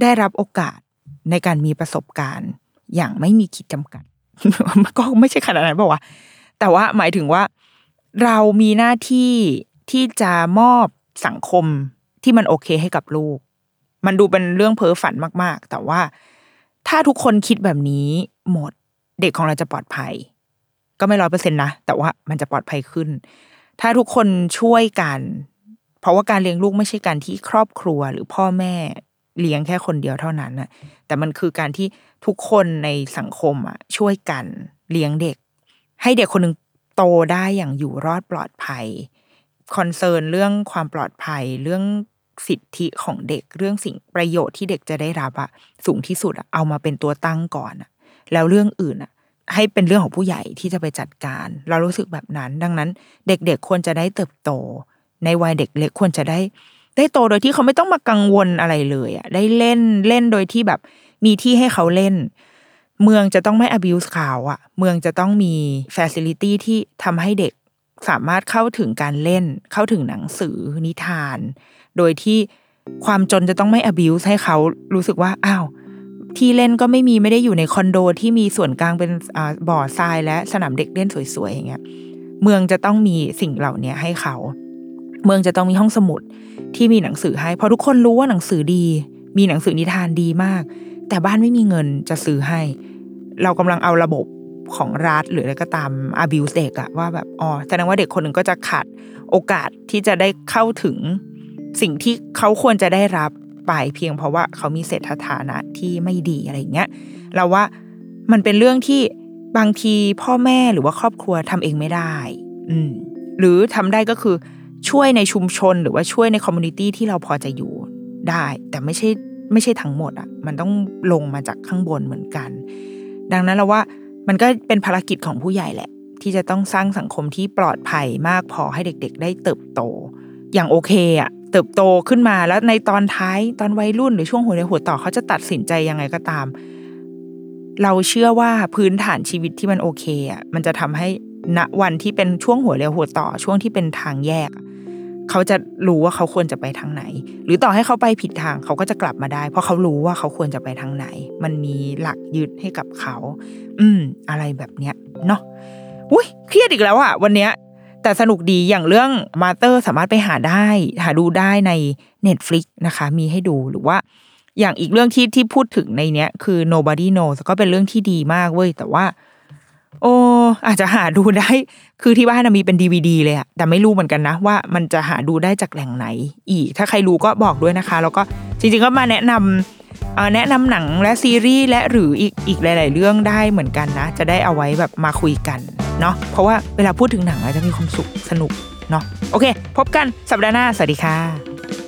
ได้รับโอกาสในการมีประสบการณ์ อย่างไม่มีขีดจำกัด ก็ไม่ใช่ขนาดนั้นป่าวะแต่ว่าหมายถึงว่า เรามีหน้าที่ที่จะมอบสังคมที่มันโอเคให้กับลูก มันดูเป็นเรื่องเพ้อฝันมาก ๆ แต่ว่าถ้าทุกคนคิดแบบนี้หมดเด็กของเราจะปลอดภัย ก็ไม่ร้อยเปอร์เซ็นต์นะแต่ว่ามันจะปลอดภัยขึ้น ถ้าทุกคนช่วยกัน เพราะว่าการเลี้ยงลูกไม่ใช่การที่ครอบครัวหรือพ่อแม่เลี้ยงแค่คนเดียวเท่านั้นนะแต่มันคือการที่ทุกคนในสังคมอะช่วยกันเลี้ยงเด็ก ให้เด็กคนหนึ่งโตได้อย่างอยู่รอดปลอดภัยคอนเซิร์นเรื่องความปลอดภัยเรื่อง สิทธิของเด็กเรื่องสิ่งประโยชน์ที่เด็กจะได้รับอะสูงที่สุดอะเอามาเป็นตัวตั้งก่อนอะแล้วเรื่องอื่นอะให้เป็นเรื่องของผู้ใหญ่ที่จะไปจัดการ เรารู้สึกแบบนั้น ดังนั้น เด็กๆควรจะได้เติบโต ในวัยเด็กเล็กควรจะได้ ได้โตโดยที่เขาไม่ต้องมากังวลอะไรเลยอะได้เล่นเล่นโดยที่แบบมีที่ให้เขาเล่น เมืองจะต้องไม่ abuse เขาอะเมืองจะต้องมี facility ที่ทำให้เด็กสามารถเข้าถึงการเล่น เข้าถึงหนังสือนิทาน โดยที่ความจนจะต้องไม่ abuse ให้เขารู้สึกว่าอ้าวที่เล่นก็ไม่มีไม่ได้อยู่ในคอนโดที่มีส่วนกลางเป็นบ่อทรายและสนามเด็กเล่นสวยๆอย่างเงี้ยเมืองจะต้องมีสิ่งเหล่านี้ให้เขา เมืองจะต้องมีห้องสมุดที่มีหนังสือให้เพราะทุกคนรู้ว่าหนังสือดี มีหนังสือนิทานดีมาก แต่บ้านไม่มีเงินจะซื้อให้ เรากำลังเอาระบบของรัฐหรืออะไรก็ตาม abuse เด็กอะว่าแบบอ๋อแสดงว่าเด็กคนหนึ่งก็จะขาดโอกาสที่จะได้เข้าถึง สิ่งที่เขาควรจะได้รับไปเพียงเพราะว่าเขามีเศรษฐฐานะที่ไม่ดีอะไรเงี้ยเราว่ามันเป็นเรื่องที่บางทีพ่อแม่หรือว่าครอบครัวทำเองไม่ได้ อืมหรือทำได้ก็คือช่วยในชุมชนหรือว่าช่วยในคอมมูนิตี้ที่เราพอจะอยู่ได้ แต่ไม่ใช่ไม่ใช่ทั้งหมดอะ มันต้องลงมาจากข้างบนเหมือนกัน ดังนั้นเราว่ามันก็เป็นภารกิจของผู้ใหญ่แหละ ที่จะต้องสร้างสังคมที่ปลอดภัยมากพอให้เด็ก ๆ ได้เติบโต อย่างโอเคอะ เติบโตขึ้นมาแล้วในตอนท้ายตอนวัยรุ่นหรือช่วงหัวเรียวหัวต่อเขาจะตัดสินใจยังไงก็ตาม เราเชื่อว่าพื้นฐานชีวิตที่มันโอเคอะมันจะทำให้ณวันที่เป็นช่วงหัวเรียวหัวต่อช่วงที่เป็นทางแยก เขาจะรู้ว่าเขาควรจะไปทางไหน หรือต่อให้เขาไปผิดทางเขาก็จะกลับมาได้ เพราะเขารู้ว่าเขาควรจะไปทางไหน มันมีหลักยึดให้กับเขา อืม อะไรแบบเนี้ยเนาะอุ้ยเครียดอีกแล้วอะวันเนี้ย แต่สนุกดีอย่างเรื่องมาเตอร์สามารถไปหาได้ หาดูได้ใน Netflix นะคะ มีให้ดูหรือว่า อย่างอีกเรื่องที่ที่พูดถึงในเนี้ย คือ nobody knows ก็เป็นเรื่องที่ดีมากเว้ยแต่ว่า โอ้อาจจะหาดูได้ คือที่บ้านนมีเป็นดีวดีเลยอะแต่ไม่รู้เหมือนกันนะ ว่ามันจะหาดูได้จากแหล่งไหน อีก ถ้าใครรู้ก็บอกด้วยนะคะ แล้วก็จริงๆก็มาแนะนำ แนะนำหนังและซีรีส์และหรืออีกอีกหลาย ๆ เรื่องได้เหมือนกันนะ จะได้เอาไว้แบบมาคุยกันเนาะเพราะว่าเวลาพูดถึงหนังอาจจะมีความสุขสนุกเนาะโอเค พบกันสัปดาห์หน้า สวัสดีค่ะ